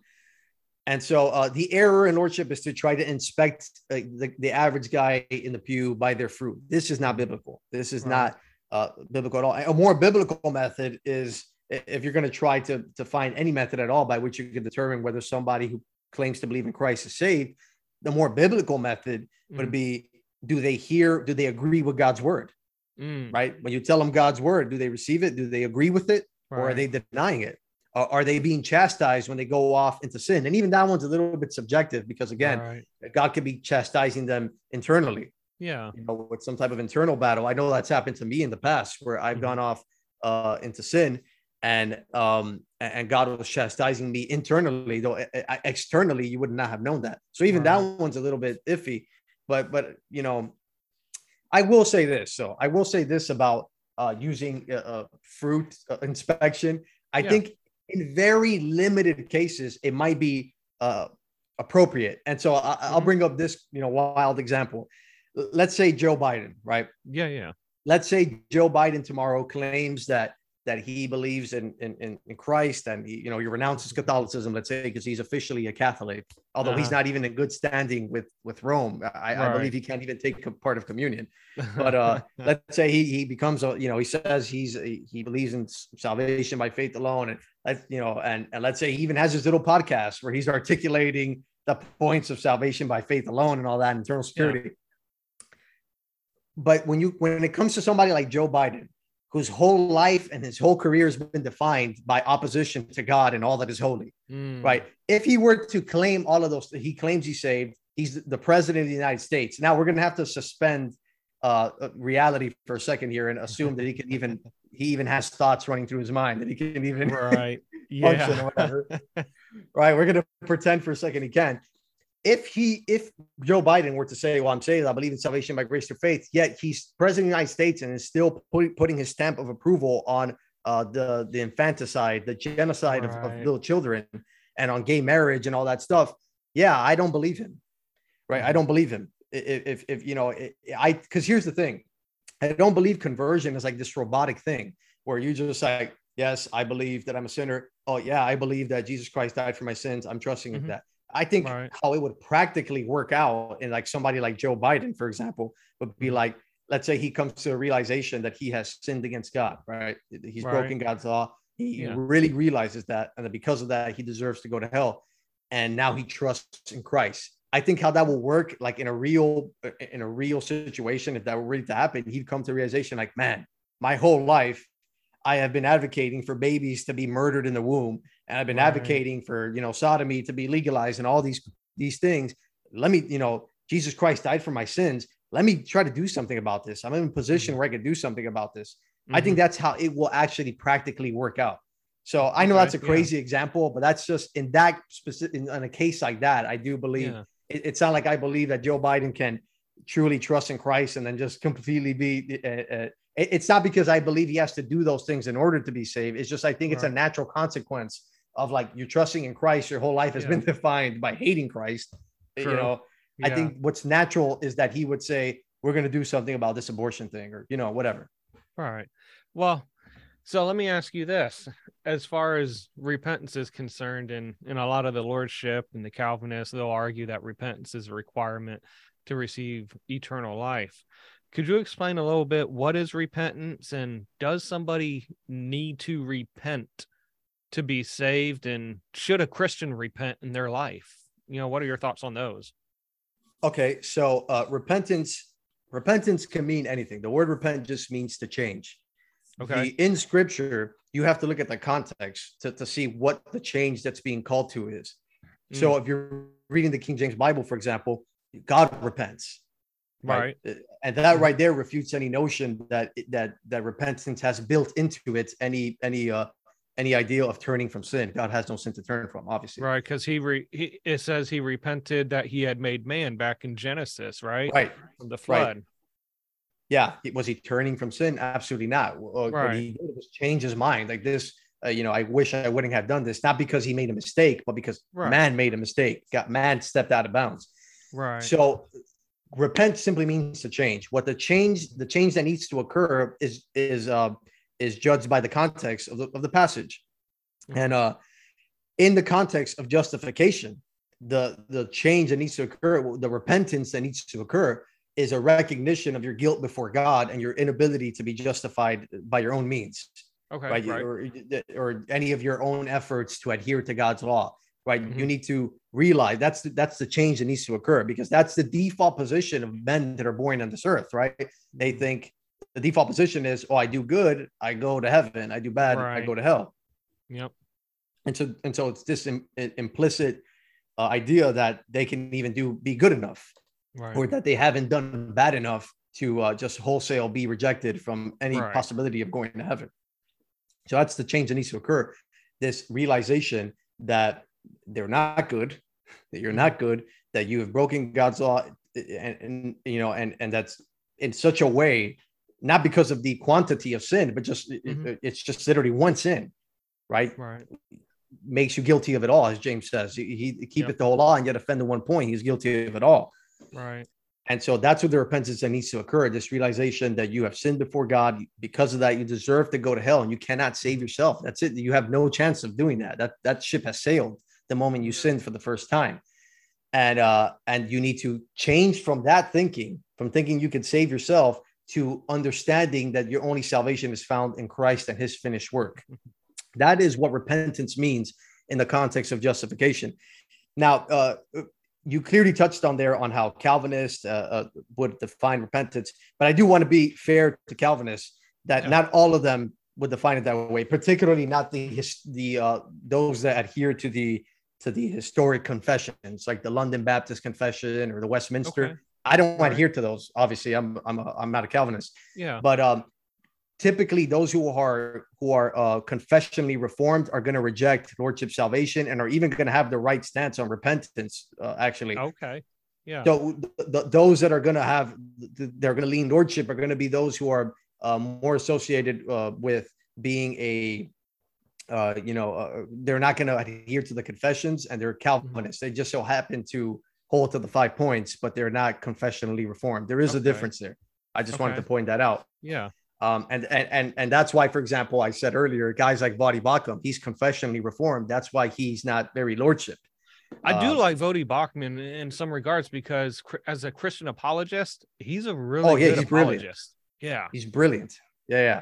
and so uh, the error in lordship is to try to inspect uh, the, the average guy in the pew by their fruit. This is not biblical. This is right. not uh, biblical at all. A more biblical method is if you're going to try to, to find any method at all by which you can determine whether somebody who claims to believe in Christ is saved, the more biblical method mm. would be do they hear, do they agree with God's word? Mm. Right? When you tell them God's word, do they receive it? Do they agree with it? Right. Or are they denying it? Or are they being chastised when they go off into sin? And even that one's a little bit subjective because again, right. God could be chastising them internally. Yeah. You know, with some type of internal battle. I know that's happened to me in the past where I've mm-hmm. gone off uh, into sin and um and God was chastising me internally, though externally you would not have known that. So even right. that one's a little bit iffy but but you know, I will say this. So I will say this about uh, using uh, uh fruit uh, inspection. I yeah. think in very limited cases it might be uh, appropriate. And so I, will mm-hmm. bring up this you know wild example. Let's say Joe Biden, right? Yeah, yeah. Let's say Joe Biden tomorrow claims that that he believes in in, in Christ and he, you know he renounces Catholicism, let's say, because he's officially a Catholic, although uh-huh. he's not even in good standing with with Rome. I, right. I, believe he can't even take a part of communion. But uh, let's say he he becomes a you know he says he's he believes in salvation by faith alone, and let you know and and let's say he even has his little podcast where he's articulating the points of salvation by faith alone and all that eternal security. Yeah. But when you when it comes to somebody like Joe Biden, whose whole life and his whole career has been defined by opposition to God and all that is holy, mm. right? If he were to claim all of those, he claims he saved, he's the president of the United States. Now we're going to have to suspend uh, reality for a second here and assume that he can even he even has thoughts running through his mind that he can even right yeah right we're going to pretend for a second he can if he if Joe Biden were to say, "Well, I'm saying I believe in salvation by grace through faith," yet he's president of the United States and is still put, putting his stamp of approval on uh, the the infanticide, the genocide right. of, of, little children, and on gay marriage and all that stuff. Yeah, I don't believe him. Right, I don't believe him. If if, if you know, I because here's the thing, I don't believe conversion is like this robotic thing where you just like, yes, I believe that I'm a sinner. Oh yeah, I believe that Jesus Christ died for my sins. I'm trusting mm-hmm. in that. I think right. how it would practically work out in like somebody like Joe Biden, for example, would be mm-hmm. like, let's say he comes to a realization that he has sinned against God, right? He's right. broken God's law. He yeah. really realizes that, and that because of that, he deserves to go to hell. And now he trusts in Christ. I think how that will work, like in a real, in a real situation, if that were really to happen, he'd come to realization, like, man, my whole life I have been advocating for babies to be murdered in the womb, and I've been right. advocating for you know sodomy to be legalized and all these these things. let me, you know, Jesus Christ died for my sins. Let me try to do something about this. I'm in a position mm-hmm. where I can do something about this. Mm-hmm. I think mm-hmm. that's how it will actually practically work out. So I know okay, that's a crazy yeah. example, but that's just in that specific in, in, a case like that. I do believe yeah. it, it's not like I believe that Joe Biden can truly trust in Christ and then just completely be. Uh, uh, it's not because I believe he has to do those things in order to be saved. It's just I think right. it's a natural consequence of like you're trusting in Christ. Your whole life has yeah. been defined by hating Christ. True. You know, I think what's natural is that he would say, "We're going to do something about this abortion thing," or you know, whatever. All right. Well, so let me ask you this: as far as repentance is concerned, and in a lot of the lordship and the Calvinists, they'll argue that repentance is a requirement to receive eternal life. Could you explain a little bit what is repentance and does somebody need to repent to be saved and should a Christian repent in their life? You know, what are your thoughts on those? Okay, so uh, repentance repentance can mean anything. The word repent just means to change. Okay. The, in scripture, you have to look at the context to, to see what the change that's being called to is. Mm. So if you're reading the King James Bible, for example, God repents. Right. right. And that right there refutes any notion that that that repentance has built into it any any uh any idea of turning from sin. God has no sin to turn from, obviously. Right, because he, re- he it says he repented that he had made man back in Genesis, right? Right. From the flood. Right. Yeah. Was he turning from sin? Absolutely not. What right. he did was change his mind. Like this, uh, you know, I wish I wouldn't have done this, not because he made a mistake, but because right. man made a mistake. Got man stepped out of bounds. Right. So repent simply means to change. What the change, the change that needs to occur is is uh is judged by the context of the, of the passage. Mm-hmm. And uh, in the context of justification, the, the change that needs to occur, the repentance that needs to occur, is a recognition of your guilt before God and your inability to be justified by your own means. Okay. Right. right. Or, or any of your own efforts to adhere to God's law. Right. Mm-hmm. You need to realize that's the, that's the change that needs to occur because that's the default position of men that are born on this earth. Right. They mm-hmm. think the default position is, oh, I do good, I go to heaven. I do bad, right. I go to hell. Yep. And so, and so it's this Im- implicit uh, idea that they can even do be good enough, right. or that they haven't done bad enough to uh, just wholesale be rejected from any right. possibility of going to heaven. So that's the change that needs to occur. This realization that they're not good, that you're not mm-hmm. good, that you have broken God's law, eh, eh, and, and you know, and and that's in such a way not because of the quantity of sin, but just eh, mm-hmm. it, it's just literally one sin, right? Right. Makes you guilty of it all, as James says. He, he keep yep. it the whole law and yet offend the one point. He's guilty of it all. Right. And so that's what the repentance that needs to occur. This realization that you have sinned before God. Because of that, you deserve to go to hell and you cannot save yourself. That's it. You have no chance of doing that. That that ship has sailed the moment you sinned for the first time. And uh, and you need to change from that thinking, from thinking you can save yourself to understanding that your only salvation is found in Christ and his finished work. That is what repentance means in the context of justification. Now, uh, you clearly touched on there on how Calvinists uh, uh, would define repentance, but I do want to be fair to Calvinists that yeah. not all of them would define it that way, particularly not the the uh, those that adhere to the to the historic confessions like the London Baptist Confession or the Westminster. Okay. I don't right. adhere to those. Obviously, I'm I'm a, I'm not a Calvinist. Yeah. But um, typically those who are who are uh, confessionally reformed are going to reject lordship salvation and are even going to have the right stance on repentance. Uh, actually. Okay. Yeah. So th- th- those that are going to have th- they're going to lean lordship are going to be those who are uh, more associated uh, with being a uh, you know, uh, they're not going to adhere to the confessions and they're Calvinists. Mm-hmm. They just so happen to hold to the five points, but they're not confessionally reformed. There is okay. a difference there. I just okay. wanted to point that out. Yeah. Um, and, and and and that's why, for example, I said earlier, guys like Voddie Baucham, he's confessionally reformed. That's why he's not very lordship. I do uh, like Voddie Baucham in some regards because as a Christian apologist, he's a really oh, yeah, he's apologist. Brilliant. Yeah, he's brilliant. Yeah, yeah.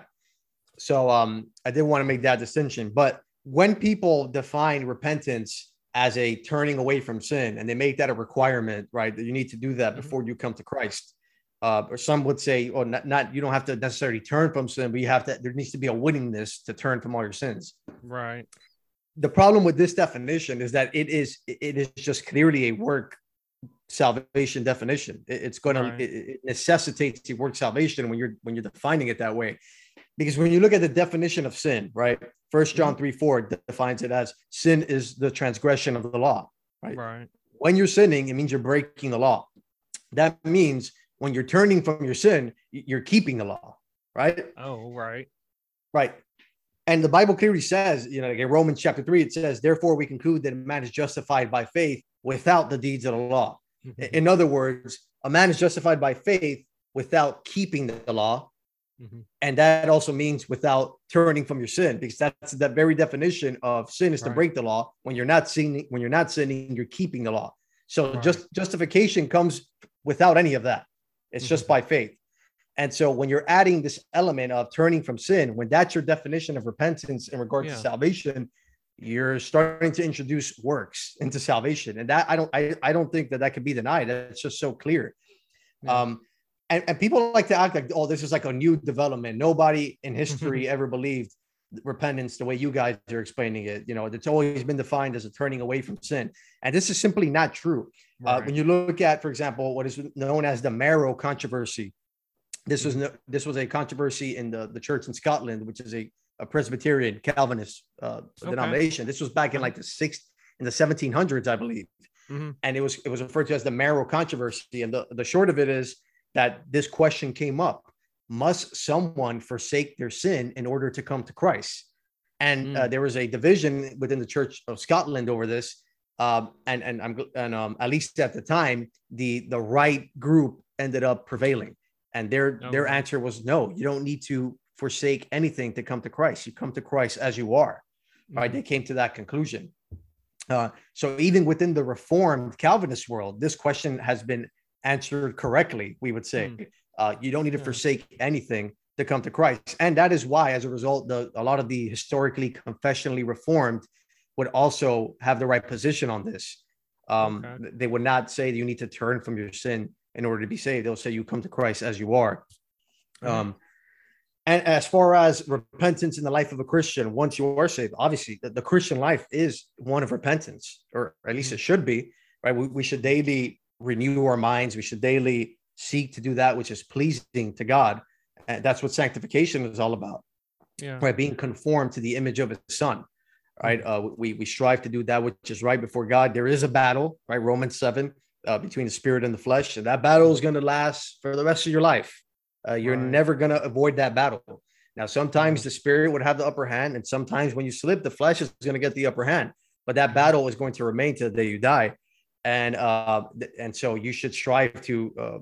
So um, I did want to make that distinction. But when people define repentance as a turning away from sin and they make that a requirement right that you need to do that mm-hmm. before you come to christ uh, or some would say oh not, not you don't have to necessarily turn from sin but you have to there needs to be a willingness to turn from all your sins right the problem with this definition is that it is it is just clearly a work salvation definition. It, it's going right. to it, it necessitates the work salvation when you're when you're defining it that way. Because when you look at the definition of sin, right? First John mm-hmm. 3 4 defines it as sin is the transgression of the law, right? Right. When you're sinning, it means you're breaking the law. That means when you're turning from your sin, you're keeping the law, right? Oh, right. Right. And the Bible clearly says, you know, like in Romans chapter 3, it says, therefore we conclude that a man is justified by faith without the deeds of the law. Mm-hmm. In other words, a man is justified by faith without keeping the law. Mm-hmm. And that also means without turning from your sin, because that's the very definition of sin is right. to break the law. When you're not sinning, when you're not sinning, you're keeping the law. So right. just justification comes without any of that. It's mm-hmm. just by faith. And so when you're adding this element of turning from sin, when that's your definition of repentance in regard yeah. to salvation, you're starting to introduce works into salvation and that i don't i, I don't think that that could be denied that's just so clear yeah. um and, and people like to act like oh this is like a new development nobody in history ever believed repentance the way you guys are explaining it you know it's always been defined as a turning away from sin and this is simply not true uh, right. uh, when you look at for example what is known as the marrow controversy this was no, this was a controversy in the, the church in scotland which is a a Presbyterian Calvinist uh, okay. denomination. This was back in like the sixth in the 1700s, I believe, mm-hmm. and it was it was referred to as the Marrow controversy. And the the short of it is that this question came up: Must someone forsake their sin in order to come to Christ? And mm. uh, there was a division within the Church of Scotland over this. Um, and and I'm and um, at least at the time, the the right group ended up prevailing, and their okay. their answer was no. You don't need to forsake anything to come to Christ. You come to Christ as you are. Right? Mm-hmm. They came to that conclusion. Uh, so even within the Reformed Calvinist world, this question has been answered correctly. We would say mm. uh, you don't need to forsake anything to come to Christ, and that is why, as a result, the, a lot of the historically confessionally Reformed would also have the right position on this. Um, okay. They would not say that you need to turn from your sin in order to be saved. They'll say you come to Christ as you are. Mm. Um, and as far as repentance in the life of a Christian, once you are saved, obviously the, the Christian life is one of repentance, or at least it should be, right? We, we should daily renew our minds. We should daily seek to do that which is pleasing to God. And that's what sanctification is all about. Yeah. Right. Being conformed to the image of his son. Right. Uh, we, we strive to do that which is right before God. There is a battle, right? Romans 7 uh, between the spirit and the flesh. And that battle is going to last for the rest of your life. Uh, you're right. never going to avoid that battle. Now, sometimes the spirit would have the upper hand, and sometimes when you slip, the flesh is going to get the upper hand. But that battle is going to remain till the day you die, and uh, and so you should strive to. Uh,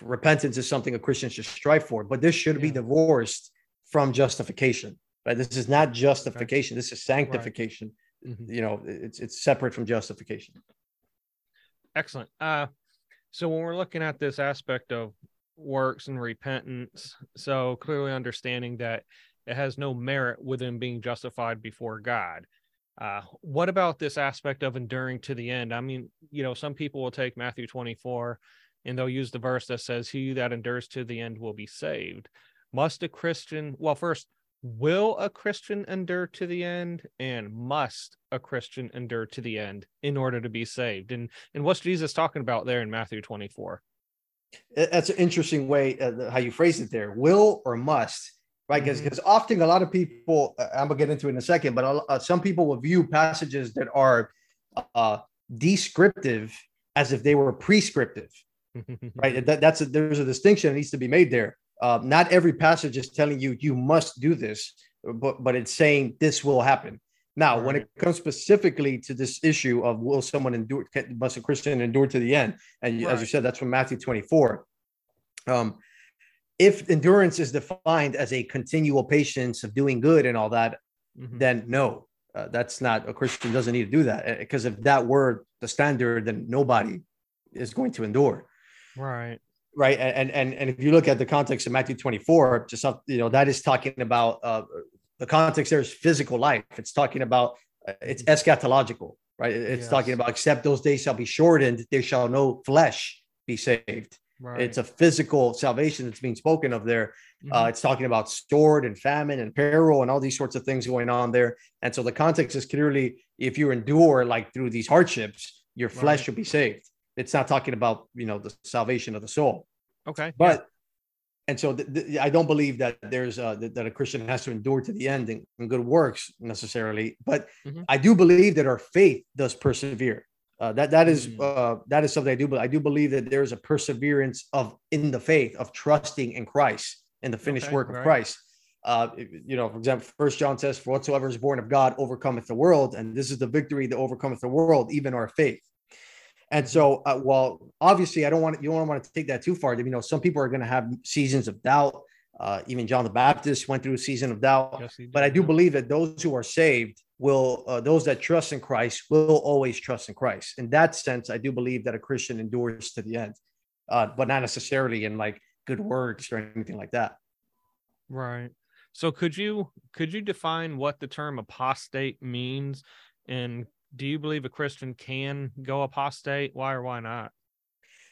repentance is something a Christian should strive for, but this should yeah. be divorced from justification. Right? This is not justification. This is sanctification. Right. Mm-hmm. You know, it's it's separate from justification. Excellent. Uh, so when we're looking at this aspect of works and repentance. So clearly understanding that it has no merit within being justified before God. Uh, what about this aspect of enduring to the end? I mean, you know, some people will take Matthew 24 and they'll use the verse that says, He that endures to the end will be saved. Must a Christian, well, first, will a Christian endure to the end? And must a Christian endure to the end in order to be saved? And, and what's Jesus talking about there in Matthew 24? That's an interesting way uh, how you phrase it there. Will or must, right? Because because often a lot of people, uh, I'm gonna get into it in a second, but uh, some people will view passages that are uh, descriptive as if they were prescriptive, right? That, that's a, there's a distinction that needs to be made there. Uh, not every passage is telling you you must do this, but but it's saying this will happen. Now, when it comes specifically to this issue of will someone endure, must a Christian endure to the end? And right. as you said, that's from Matthew 24. Um, if endurance is defined as a continual patience of doing good and all that, mm-hmm. then no, uh, that's not a Christian doesn't need to do that because uh, if that were the standard, then nobody is going to endure. Right. Right. And and and if you look at the context of Matthew 24, just you know, that is talking about uh, the context there is physical life. It's talking about uh, it's eschatological, right? It's yes. talking about except those days shall be shortened, there shall no flesh be saved. Right. It's a physical salvation that's being spoken of there. Uh, mm-hmm. Uh, it's talking about sword and famine and peril and all these sorts of things going on there. And so the context is clearly if you endure like through these hardships, your flesh right. should be saved. It's not talking about you know the salvation of the soul. Okay. But yeah. and so th- th- I don't believe that there's a, that a Christian has to endure to the end in, in good works necessarily. But mm-hmm. I do believe that our faith does persevere. Uh, that that is mm. uh, that is something I do. But I do believe that there is a perseverance of in the faith of trusting in Christ and the finished okay, work of right. Christ. Uh, you know, for example, First John says, "For whatsoever is born of God overcometh the world," and this is the victory that overcometh the world, even our faith. And so, uh, well, obviously, I don't want you don't want to take that too far. You know, some people are going to have seasons of doubt. Uh, even John the Baptist went through a season of doubt. Yes, but I do believe that those who are saved will, uh, those that trust in Christ, will always trust in Christ. In that sense, I do believe that a Christian endures to the end, uh, but not necessarily in like good works or anything like that. Right. So could you could you define what the term apostate means and do you believe a Christian can go apostate? Why or why not?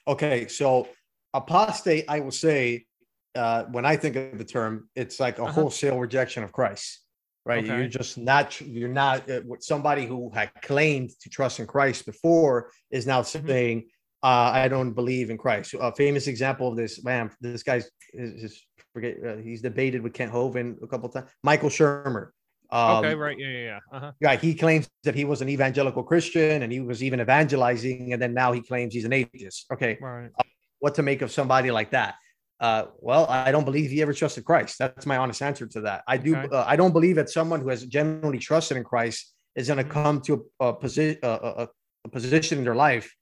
Okay, so apostate, I will say, uh, when I think of the term, it's like a uh-huh. wholesale rejection of Christ, right? Okay. You're just not, you're not uh, somebody who had claimed to trust in Christ before is now mm-hmm. saying, uh, I don't believe in Christ. A famous example of this, man, this guy's is, forget, uh, he's debated with Kent Hovind a couple times. Michael Shermer. Um, okay, right. Yeah, yeah, yeah. Uh-huh. Yeah, he claims that he was an evangelical Christian and he was even evangelizing, and then now he claims he's an atheist. Okay, right. What to make of somebody like that? Uh, well, I don't believe he ever trusted Christ. That's my honest answer to that. I do. Okay. Uh, I don't believe that someone who has genuinely trusted in Christ is going to mm-hmm. come to a, a position, a, a, position in their life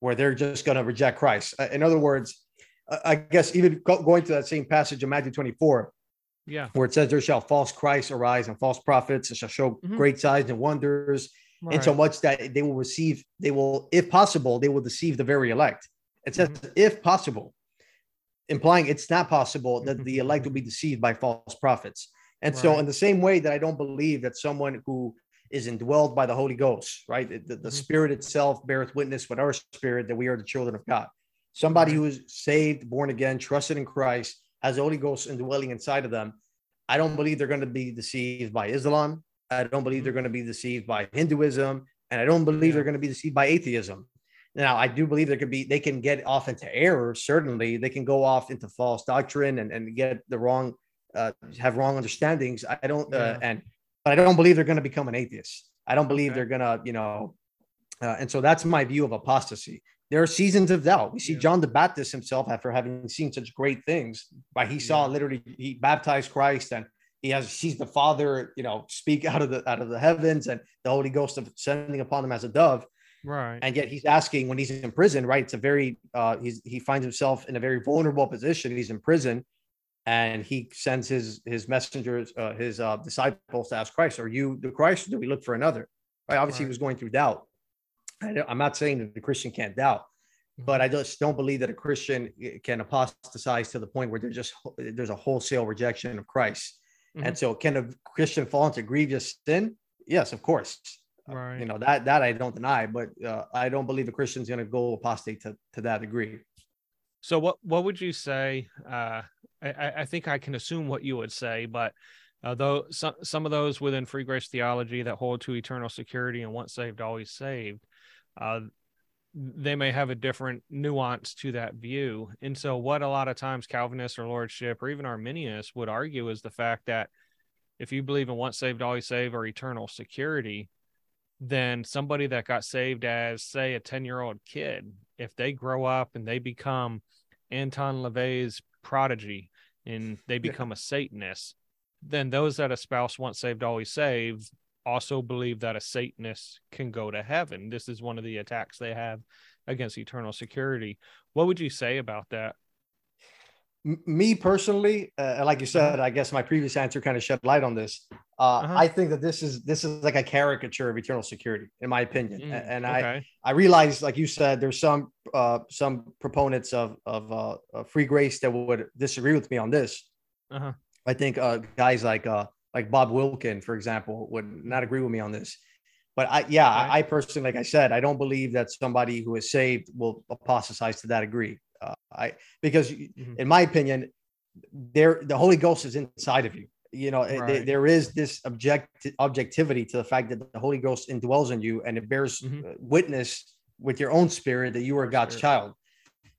where they're just going to reject Christ. Uh, in other words, I guess even go, going to that same passage in Matthew 24, yeah. Where it says, There shall false Christ arise and false prophets, and shall show mm-hmm. great signs and wonders, right. in so much that they will receive, they will, if possible, they will deceive the very elect. It says, mm-hmm. if possible, implying it's not possible that the elect will be deceived by false prophets. And right. so, in the same way that I don't believe that someone who is indwelled by the Holy Ghost, right? The, the mm-hmm. Spirit itself beareth witness with our spirit that we are the children of God. Somebody who is saved, born again, trusted in Christ, has the Holy Ghost indwelling inside of them, I don't believe they're going to be deceived by Islam. I don't believe they're going to be deceived by Hinduism, and I don't believe yeah. they're going to be deceived by atheism. Now, I do believe there could be they can get off into error. Certainly, they can go off into false doctrine and, and get the wrong, uh, have wrong understandings. I don't, uh, yeah. and but I don't believe they're going to become an atheist. I don't believe okay. they're going to, you know, uh, and so that's my view of apostasy there are seasons of doubt. We see yeah. John the Baptist himself, after having seen such great things, but he saw yeah. literally he baptized Christ and he has sees the Father, you know, speak out of the out of the heavens and the Holy Ghost of sending upon him as a dove. Right. And yet he's asking when he's in prison, right? It's a very uh he's he finds himself in a very vulnerable position. He's in prison and he sends his his messengers, uh, his uh, disciples to ask Christ, "Are you the Christ? Or do we look for another?" Right. Obviously, right. he was going through doubt. I'm not saying that the Christian can't doubt, but I just don't believe that a Christian eh, can apostatize to the point where there's just there's a wholesale rejection of Christ. Mm-hmm. And so, can a Christian fall into grievous sin? Yes, of course. Right. You know that that I don't deny, but uh, I don't believe a Christian's going to go apostate to, to that degree. So, what what would you say? Uh, I, I think I can assume what you would say, but uh, though some some of those within free grace theology that hold to eternal security and once saved always saved uh, they may have a different nuance to that view. And so, what a lot of times Calvinists or Lordship or even Arminians would argue is the fact that if you believe in once saved, always saved or eternal security, then somebody that got saved as, say, a 10 year old kid, if they grow up and they become Anton LaVey's prodigy and they become a Satanist, then those that espouse once saved, always saved also believe that a Satanist can go to heaven. This is one of the attacks they have against eternal security. What would you say about that? Me personally, uh, like you said, uh-huh. I guess my previous answer kind of shed light on this. Uh, uh-huh. I think that this is this is like a caricature of eternal security, in my opinion. Mm, and okay. I I realize, like you said, there's some uh, some proponents of of uh, free grace that would disagree with me on this. Uh-huh. I think uh, guys like uh, like Bob Wilkin, for example, would not agree with me on this. But I, yeah. I, I, personally, like I said, I don't believe that somebody who is saved will apostatize to that degree. Uh, I because, mm-hmm. in my opinion, there the Holy Ghost is inside of you. You know, right. th- there is this object objectivity to the fact that the Holy Ghost indwells in you, and it bears mm-hmm. Uh, witness with your own spirit that you are God's spirit. child.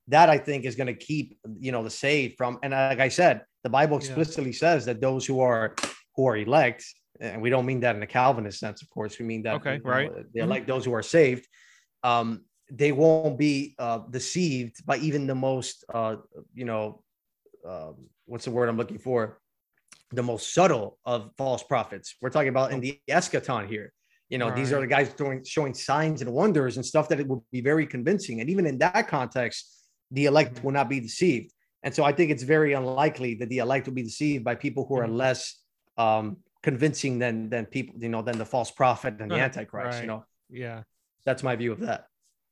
That I think is going to keep you know the saved from. And like I said, the Bible Yeah. explicitly says that those who are who are elect, and we don't mean that in a Calvinist sense, of course. We mean that Okay, you know, right. The Mhm. elect, those who are saved, um, they won't be uh, deceived by even the most, uh, you know, um, what's the word I'm looking for? The most subtle of false prophets. We're talking about in the eschaton here. You know, these are the guys doing showing signs and wonders and stuff that it will be very convincing. And even in that context, the elect will not be deceived. And so I think it's very unlikely that the elect will be deceived by people who are Mhm. less um, convincing than than people, you know, than the false prophet and the Right, antichrist. right. You know, Yeah. that's my view of that.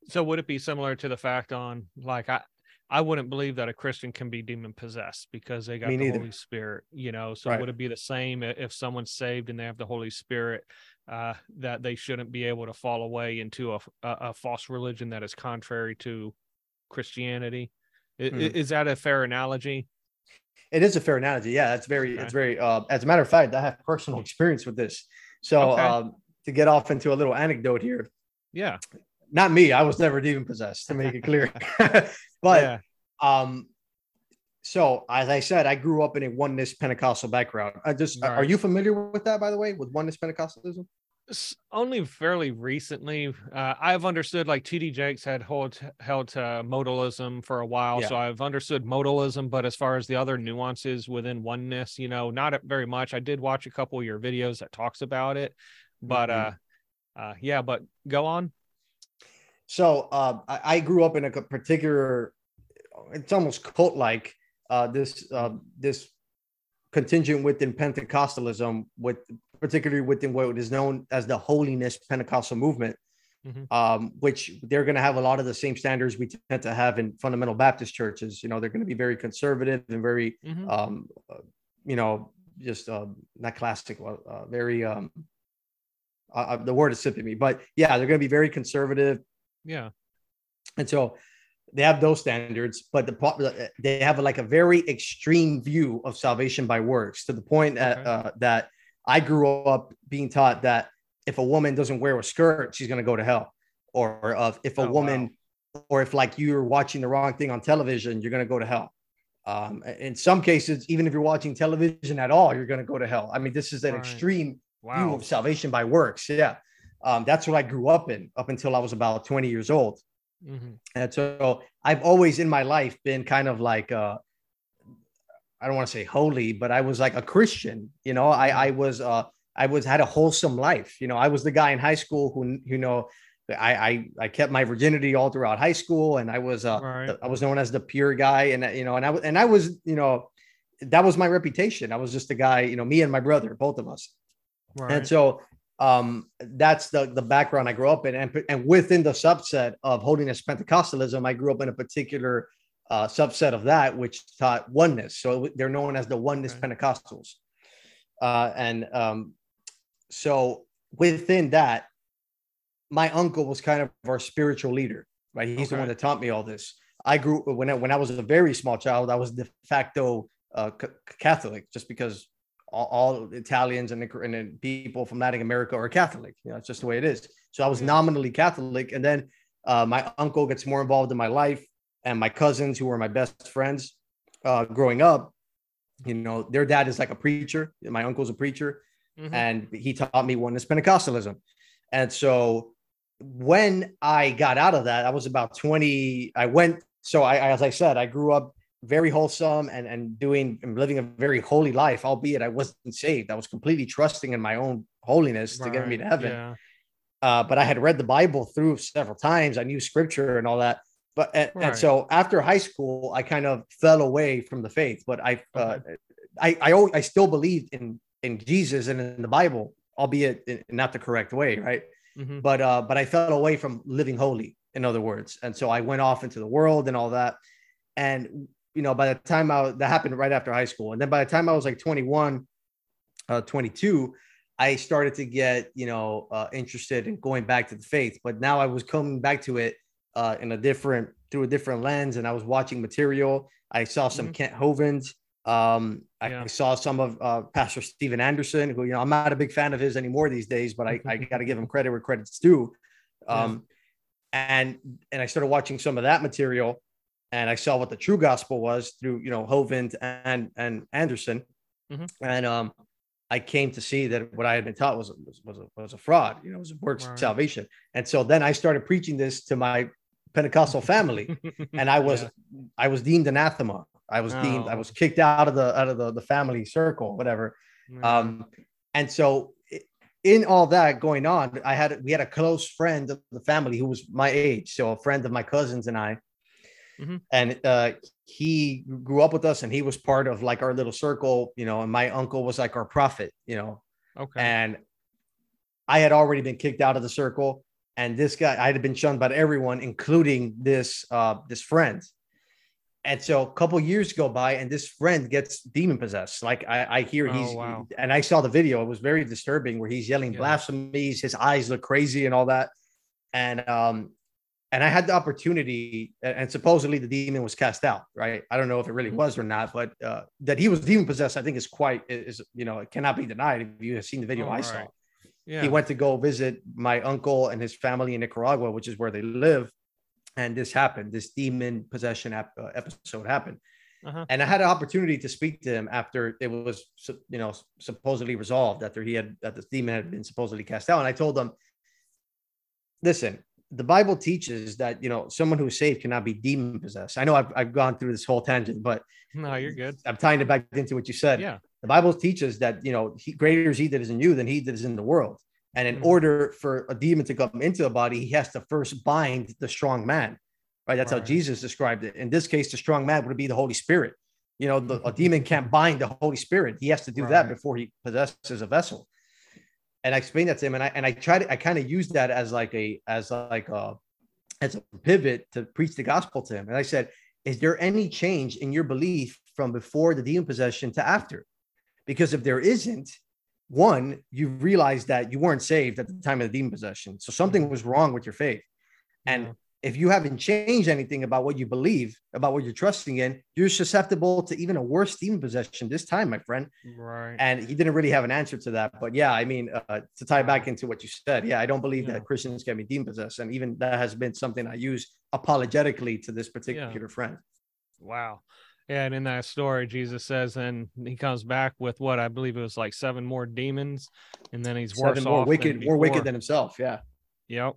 So would it be similar to the fact on like I I wouldn't believe that a Christian can be demon possessed because they got Me the neither. Holy Spirit, you know. So Right. would it be the same if someone's saved and they have the Holy Spirit uh that they shouldn't be able to fall away into a a false religion that is contrary to Christianity? I- i- Hmm. Is that a fair analogy? It is a fair analogy. Yeah, that's very, Okay. it's very. Uh, as a matter of fact, I have personal experience with this. So Okay. um, to get off into a little anecdote here, Yeah. Not me. I was never demon possessed, to make it clear. but yeah. um, so as I said, I grew up in a oneness Pentecostal background. I just are you familiar with that, by the way, with oneness Pentecostalism? Only fairly recently uh, i've understood like td jakes had hold, held to modalism for a while Yeah. so i've understood modalism but as far as the other nuances within oneness you know not very much i did watch a couple of your videos that talks about it but Mhm. uh uh yeah but go on So uh, I, I grew up in a particular, it's almost cult like uh, this uh, this contingent within Pentecostalism, with particularly within what is known as the Holiness Pentecostal movement, Mhm. um, which they're going to have a lot of the same standards we tend to have in fundamental Baptist churches. You know, they're going to be very conservative and very, Mhm. um, uh, you know, just uh, not classic, uh, very. Um, uh, uh, the word is slipping me, but yeah, they're going to be very conservative, yeah and so they have those standards, but the they have like a very extreme view of salvation by works to the point that Okay. uh, that I grew up being taught that if a woman doesn't wear a skirt, she's going to go to hell, or uh, if a Oh, wow. woman, or if like you're watching the wrong thing on television, you're going to go to hell. Um, in some cases, even if you're watching television at all, you're going to go to hell. I mean, this is an Right. extreme view of salvation by works. Yeah. Um, that's what I grew up in up until I was about 20 years old. Mhm. And so I've always in my life been kind of like uh I don't want to say holy, but I was like a Christian. You know, I I was uh I was had a wholesome life. You know, I was the guy in high school who you know I I, I kept my virginity all throughout high school, and I was uh Right. I was known as the pure guy, and you know, and I was and I was you know that was my reputation. I was just the guy, you know, me and my brother, both of us. right. And so um, that's the the background I grew up in, and and within the subset of holiness Pentecostalism, I grew up in a particular uh, subset of that which taught oneness. So they're known as the oneness Okay. Pentecostals, uh, and um, so within that, my uncle was kind of our spiritual leader, right? He's the one that taught me all this. I grew when I, when I was a very small child. I was de facto uh, c- Catholic, just because all, all Italians and, and people from Latin America are Catholic. You know, it's just the way it is. So I was nominally Catholic, and then uh, my uncle gets more involved in my life, and my cousins, who were my best friends uh, growing up, you know, their dad is like a preacher. My uncle's a preacher, Mhm. and he taught me oneness Pentecostalism. And so when I got out of that, I was about 20. I went, so I, as I said, I grew up very wholesome and, and doing and living a very holy life, albeit I wasn't saved. I was completely trusting in my own holiness to get me to heaven. yeah Uh, but I had read the Bible through several times. I knew scripture and all that. But and, and so after high school, I kind of fell away from the faith. But I, uh, I, I, always, I still believed in in Jesus and in the Bible, albeit in, not the correct way, right? Mhm. But uh, but I fell away from living holy, in other words. And so I went off into the world and all that. And you know, by the time I that happened right after high school, and then by the time I was like 21, uh, 22, I started to get you know uh, interested in going back to the faith. But now I was coming back to it uh, in a different through a different lens, and I was watching material. I saw some Mhm. Kent Hovinds. Um, I Yeah. saw some of uh, Pastor Steven Anderson, who you know I'm not a big fan of his anymore these days, but I, I got to give him credit where credit's due. Um, and and I started watching some of that material, and I saw what the true gospel was through you know Hovind and and Anderson, Mhm. and um, I came to see that what I had been taught was was was a, was a fraud. You know, it was a works Right. salvation, and so then I started preaching this to my Pentecostal family, and I was Yeah. I was deemed anathema. I was deemed I Oh. was kicked out of the out of the, the family circle, whatever. Um, and so in all that going on, I had we had a close friend of the family who was my age, so a friend of my cousins and I, Mhm. and uh, he grew up with us, and he was part of like our little circle, you know. And my uncle was like our prophet, you know. okay. And I had already been kicked out of the circle, and this guy I had been shunned by everyone, including this uh, this friend. And so a couple years go by, and this friend gets demon possessed. Like I, I hear Oh, he's, wow. and I saw the video. It was very disturbing, where he's yelling Yeah. blasphemies. His eyes look crazy and all that. And um, and I had the opportunity, and supposedly the demon was cast out. Right? I don't know if it really Mhm. was or not, but uh, that he was demon possessed, I think is quite is you know it cannot be denied if you have seen the video Oh, I saw yeah. he went to go visit my uncle and his family in Nicaragua, which is where they live. And this happened. This demon possession ap- uh, episode happened. Uh-huh. And I had an opportunity to speak to him after it was, you know, supposedly resolved after he had that this demon had been supposedly cast out. And I told him, listen, the Bible teaches that you know someone who's saved cannot be demon possessed. I know I've, I've gone through this whole tangent, but No, you're good. I'm tying it back into what you said. Yeah. the bible teaches that you know he, greater is he that is in you than he that is in the world. And in Mhm. order for a demon to come into a body he has to first bind the strong man right? That's how jesus described it. In this case the strong man would be the holy spirit. You know the, a demon can't bind the holy spirit. He has to do that before he possesses a vessel and i explained that to him and i and i tried i kind of used that as like a as like a as a pivot to preach the gospel to him and i said is there any change in your belief from before the demon possession to after? Because if there isn't, one, you realize that you weren't saved at the time of the demon possession. So something mm-hmm. was wrong with your faith. And. If you haven't changed anything about what you believe, about what you're trusting in, you're susceptible to even a worse demon possession this time, my friend. right. And he didn't really have an answer to that. But yeah, I mean, uh, to tie back into what you said, yeah, I don't believe Yeah. that Christians can be demon possessed. And even that has been something I use apologetically to this particular friend. Wow. Yeah, and in that story, Jesus says, and he comes back with what I believe it was like seven more demons, and then he's worse more off wicked, more wicked than himself. Yeah. Yep.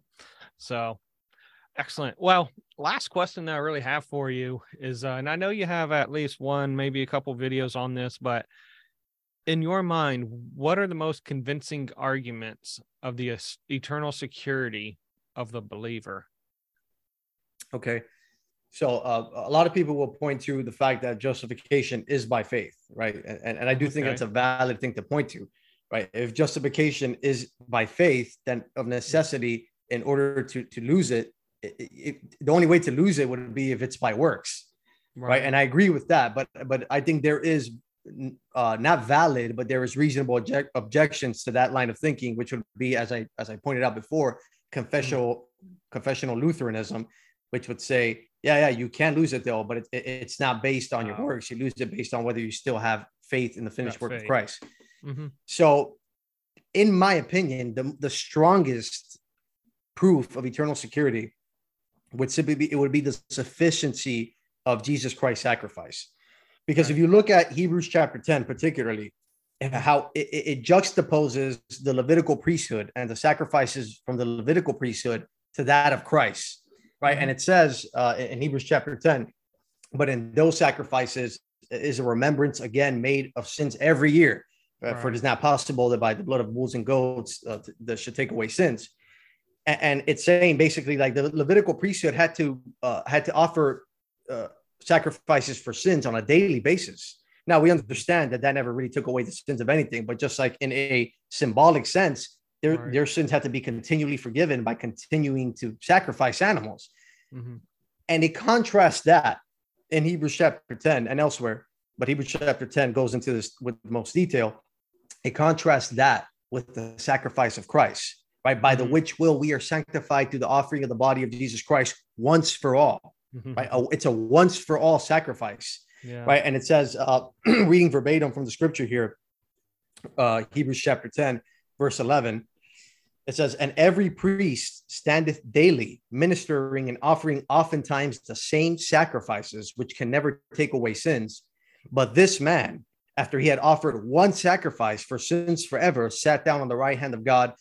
So excellent. Well, last question that I really have for you is, uh, and I know you have at least one, maybe a couple videos on this, but in your mind, what are the most convincing arguments of the eternal security of the believer? Okay. So uh, a lot of people will point to the fact that justification is by faith, right? And, and, I do think Okay. that's a valid thing to point to, right? If justification is by faith, then of necessity, in order to to lose it, it, it, the only way to lose it would be if it's by works, right? And I agree with that, but but I think there is uh, not valid, but there is reasonable object, objections to that line of thinking, which would be, as I as I pointed out before, confessional confessional Lutheranism, which would say, yeah, yeah, you can lose it though, but it, it- it's not based on your works. You lose it based on whether you still have faith in the finished Got work of faith. Christ. Mhm. So, in my opinion, the, the strongest proof of eternal security would simply be it would be the sufficiency of Jesus Christ's sacrifice. Because if you look at Hebrews chapter 10, particularly, and how it, it juxtaposes the Levitical priesthood and the sacrifices from the Levitical priesthood to that of Christ, right? And it says uh, in Hebrews chapter 10, but in those sacrifices is a remembrance again made of sins every year. Uh, For it is not possible that by the blood of bulls and goats uh, that should take away sins. And, it's saying basically like the Levitical priesthood had to uh, had to offer uh, sacrifices for sins on a daily basis. Now we understand that that never really took away the sins of anything, but just like in a symbolic sense, their Right. their sins had to be continually forgiven by continuing to sacrifice animals. Mhm. And it contrasts that in Hebrews chapter 10 and elsewhere, but Hebrews chapter 10 goes into this with most detail. It contrasts that with the sacrifice of Christ, right? By the Mhm. which will we are sanctified through the offering of the body of Jesus Christ once for all, Mhm. right? It's a once for all sacrifice, Yeah. right? And it says, uh, reading verbatim from the scripture here, uh, Hebrews chapter 10, verse 11, It says, and every priest standeth daily, ministering and offering oftentimes the same sacrifices, which can never take away sins. But this man, after he had offered one sacrifice for sins forever, sat down on the right hand of God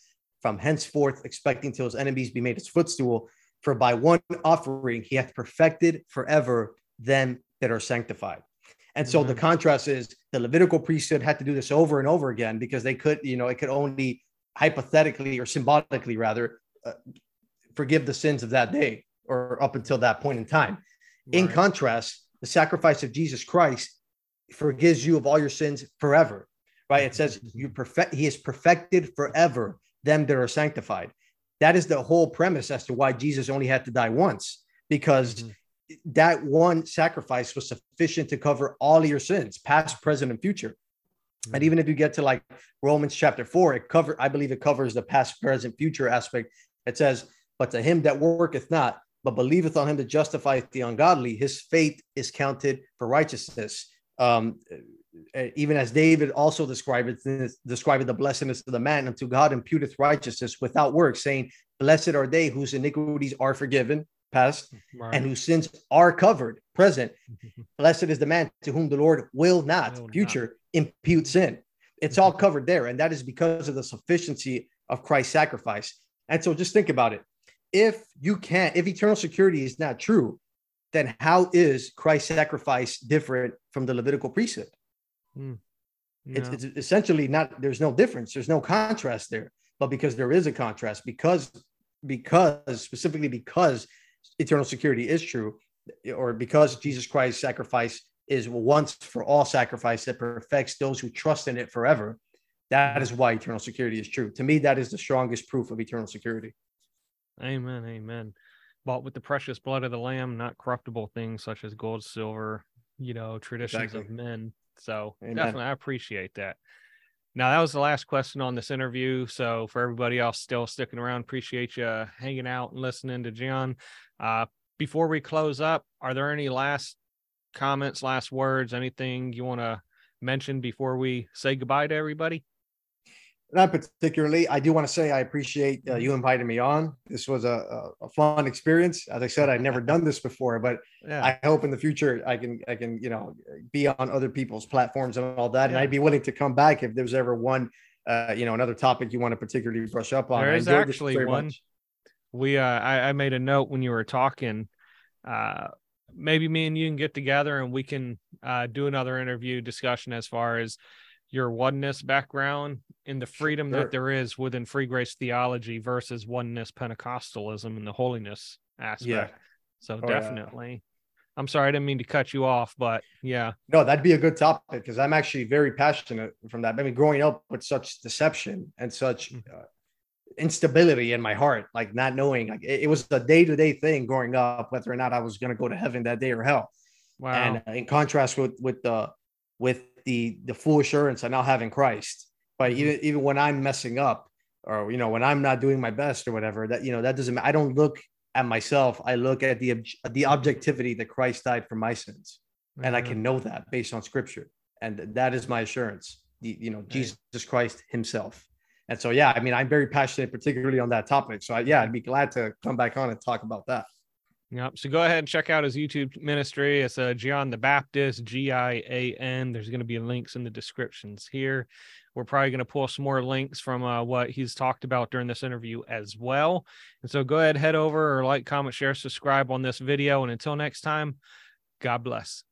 from henceforth, expecting till his enemies be made his footstool. For by one offering he hath perfected forever them that are sanctified. And so mm-hmm. the contrast is the Levitical priesthood had to do this over and over again because they could, you know, it could only hypothetically or symbolically rather uh, forgive the sins of that day or up until that point in time. Right. In contrast, the sacrifice of Jesus Christ forgives you of all your sins forever. Right? It says you perfect he is perfected forever them that are sanctified. That is the whole premise as to why Jesus only had to die once because mm-hmm that one sacrifice was sufficient to cover all your sins, past, present, and future. Mm-hmm. And even if you get to like Romans chapter four, it cover I believe it covers the past, present, future aspect. It says, "But to him that worketh not, but believeth on him that justifieth the ungodly, his faith is counted for righteousness." Um, even as David also described it, described the blessedness of the man unto God imputeth righteousness without works, saying, "Blessed are they whose iniquities are forgiven." past, right. and whose sins are covered, present. Blessed is the man to whom the Lord will not, will future, not. impute sin. It's all covered there. And that is because of the sufficiency of Christ's sacrifice. And so just think about it. If you can't, if eternal security is not true, then how is Christ's sacrifice different from the Levitical priesthood? Mm. It's, it's essentially not, there's no difference, there's no contrast there. But because there is a contrast, because because specifically because eternal security is true, or because Jesus Christ's sacrifice is once for all sacrifice that perfects those who trust in it forever, that is why eternal security is true. To me, that is the strongest proof of eternal security. Amen. Amen. Bought with the precious blood of the Lamb, not corruptible things such as gold, silver, you know, traditions exactly. of men. So Amen. definitely, I appreciate that. Now that was the last question on this interview. So for everybody else still sticking around, appreciate you hanging out and listening to Gian Uh, before we close up, are there any last comments, last words, anything you want to mention before we say goodbye to everybody? Not particularly. I do want to say I appreciate uh, you inviting me on. This was a, a, fun experience. As I said, I'd never done this before, but yeah. I hope in the future I can I can you know be on other people's platforms and all that. Yeah. And I'd be willing to come back if there's ever one uh, you know another topic you want to particularly brush up on. There is actually one. Much we uh I, I made a note when you were talking uh maybe me and you can get together and we can uh do another interview discussion as far as your oneness background in the freedom sure. that there is within free grace theology versus oneness pentecostalism and the holiness aspect yeah. so oh, definitely yeah. I'm sorry, I didn't mean to cut you off, but yeah. No, that'd be a good topic because I'm actually very passionate from that. I mean, growing up with such deception and such mm. uh, instability in my heart, like not knowing. Like it, it was a day to day thing growing up, whether or not I was going to go to heaven that day or hell. Wow. And in contrast with with the with the the full assurance I now have in Christ, but mm-hmm. even even when I'm messing up, or you know when I'm not doing my best or whatever, that you know that doesn't. I don't look at myself. I look at the the objectivity that Christ died for my sins, mm-hmm. and I mm-hmm. can know that based on Scripture, and that is my assurance. The, you know Jesus Christ Himself. And so, yeah, I mean, I'm very passionate, particularly on that topic. So, I, yeah, I'd be glad to come back on and talk about that. Yep. So go ahead and check out his YouTube ministry. It's uh, Gian the Baptist, G I A N. There's going to be links in the descriptions here. We're probably going to pull some more links from uh, what he's talked about during this interview as well. And so go ahead, head over or like, comment, share, subscribe on this video. And until next time, God bless.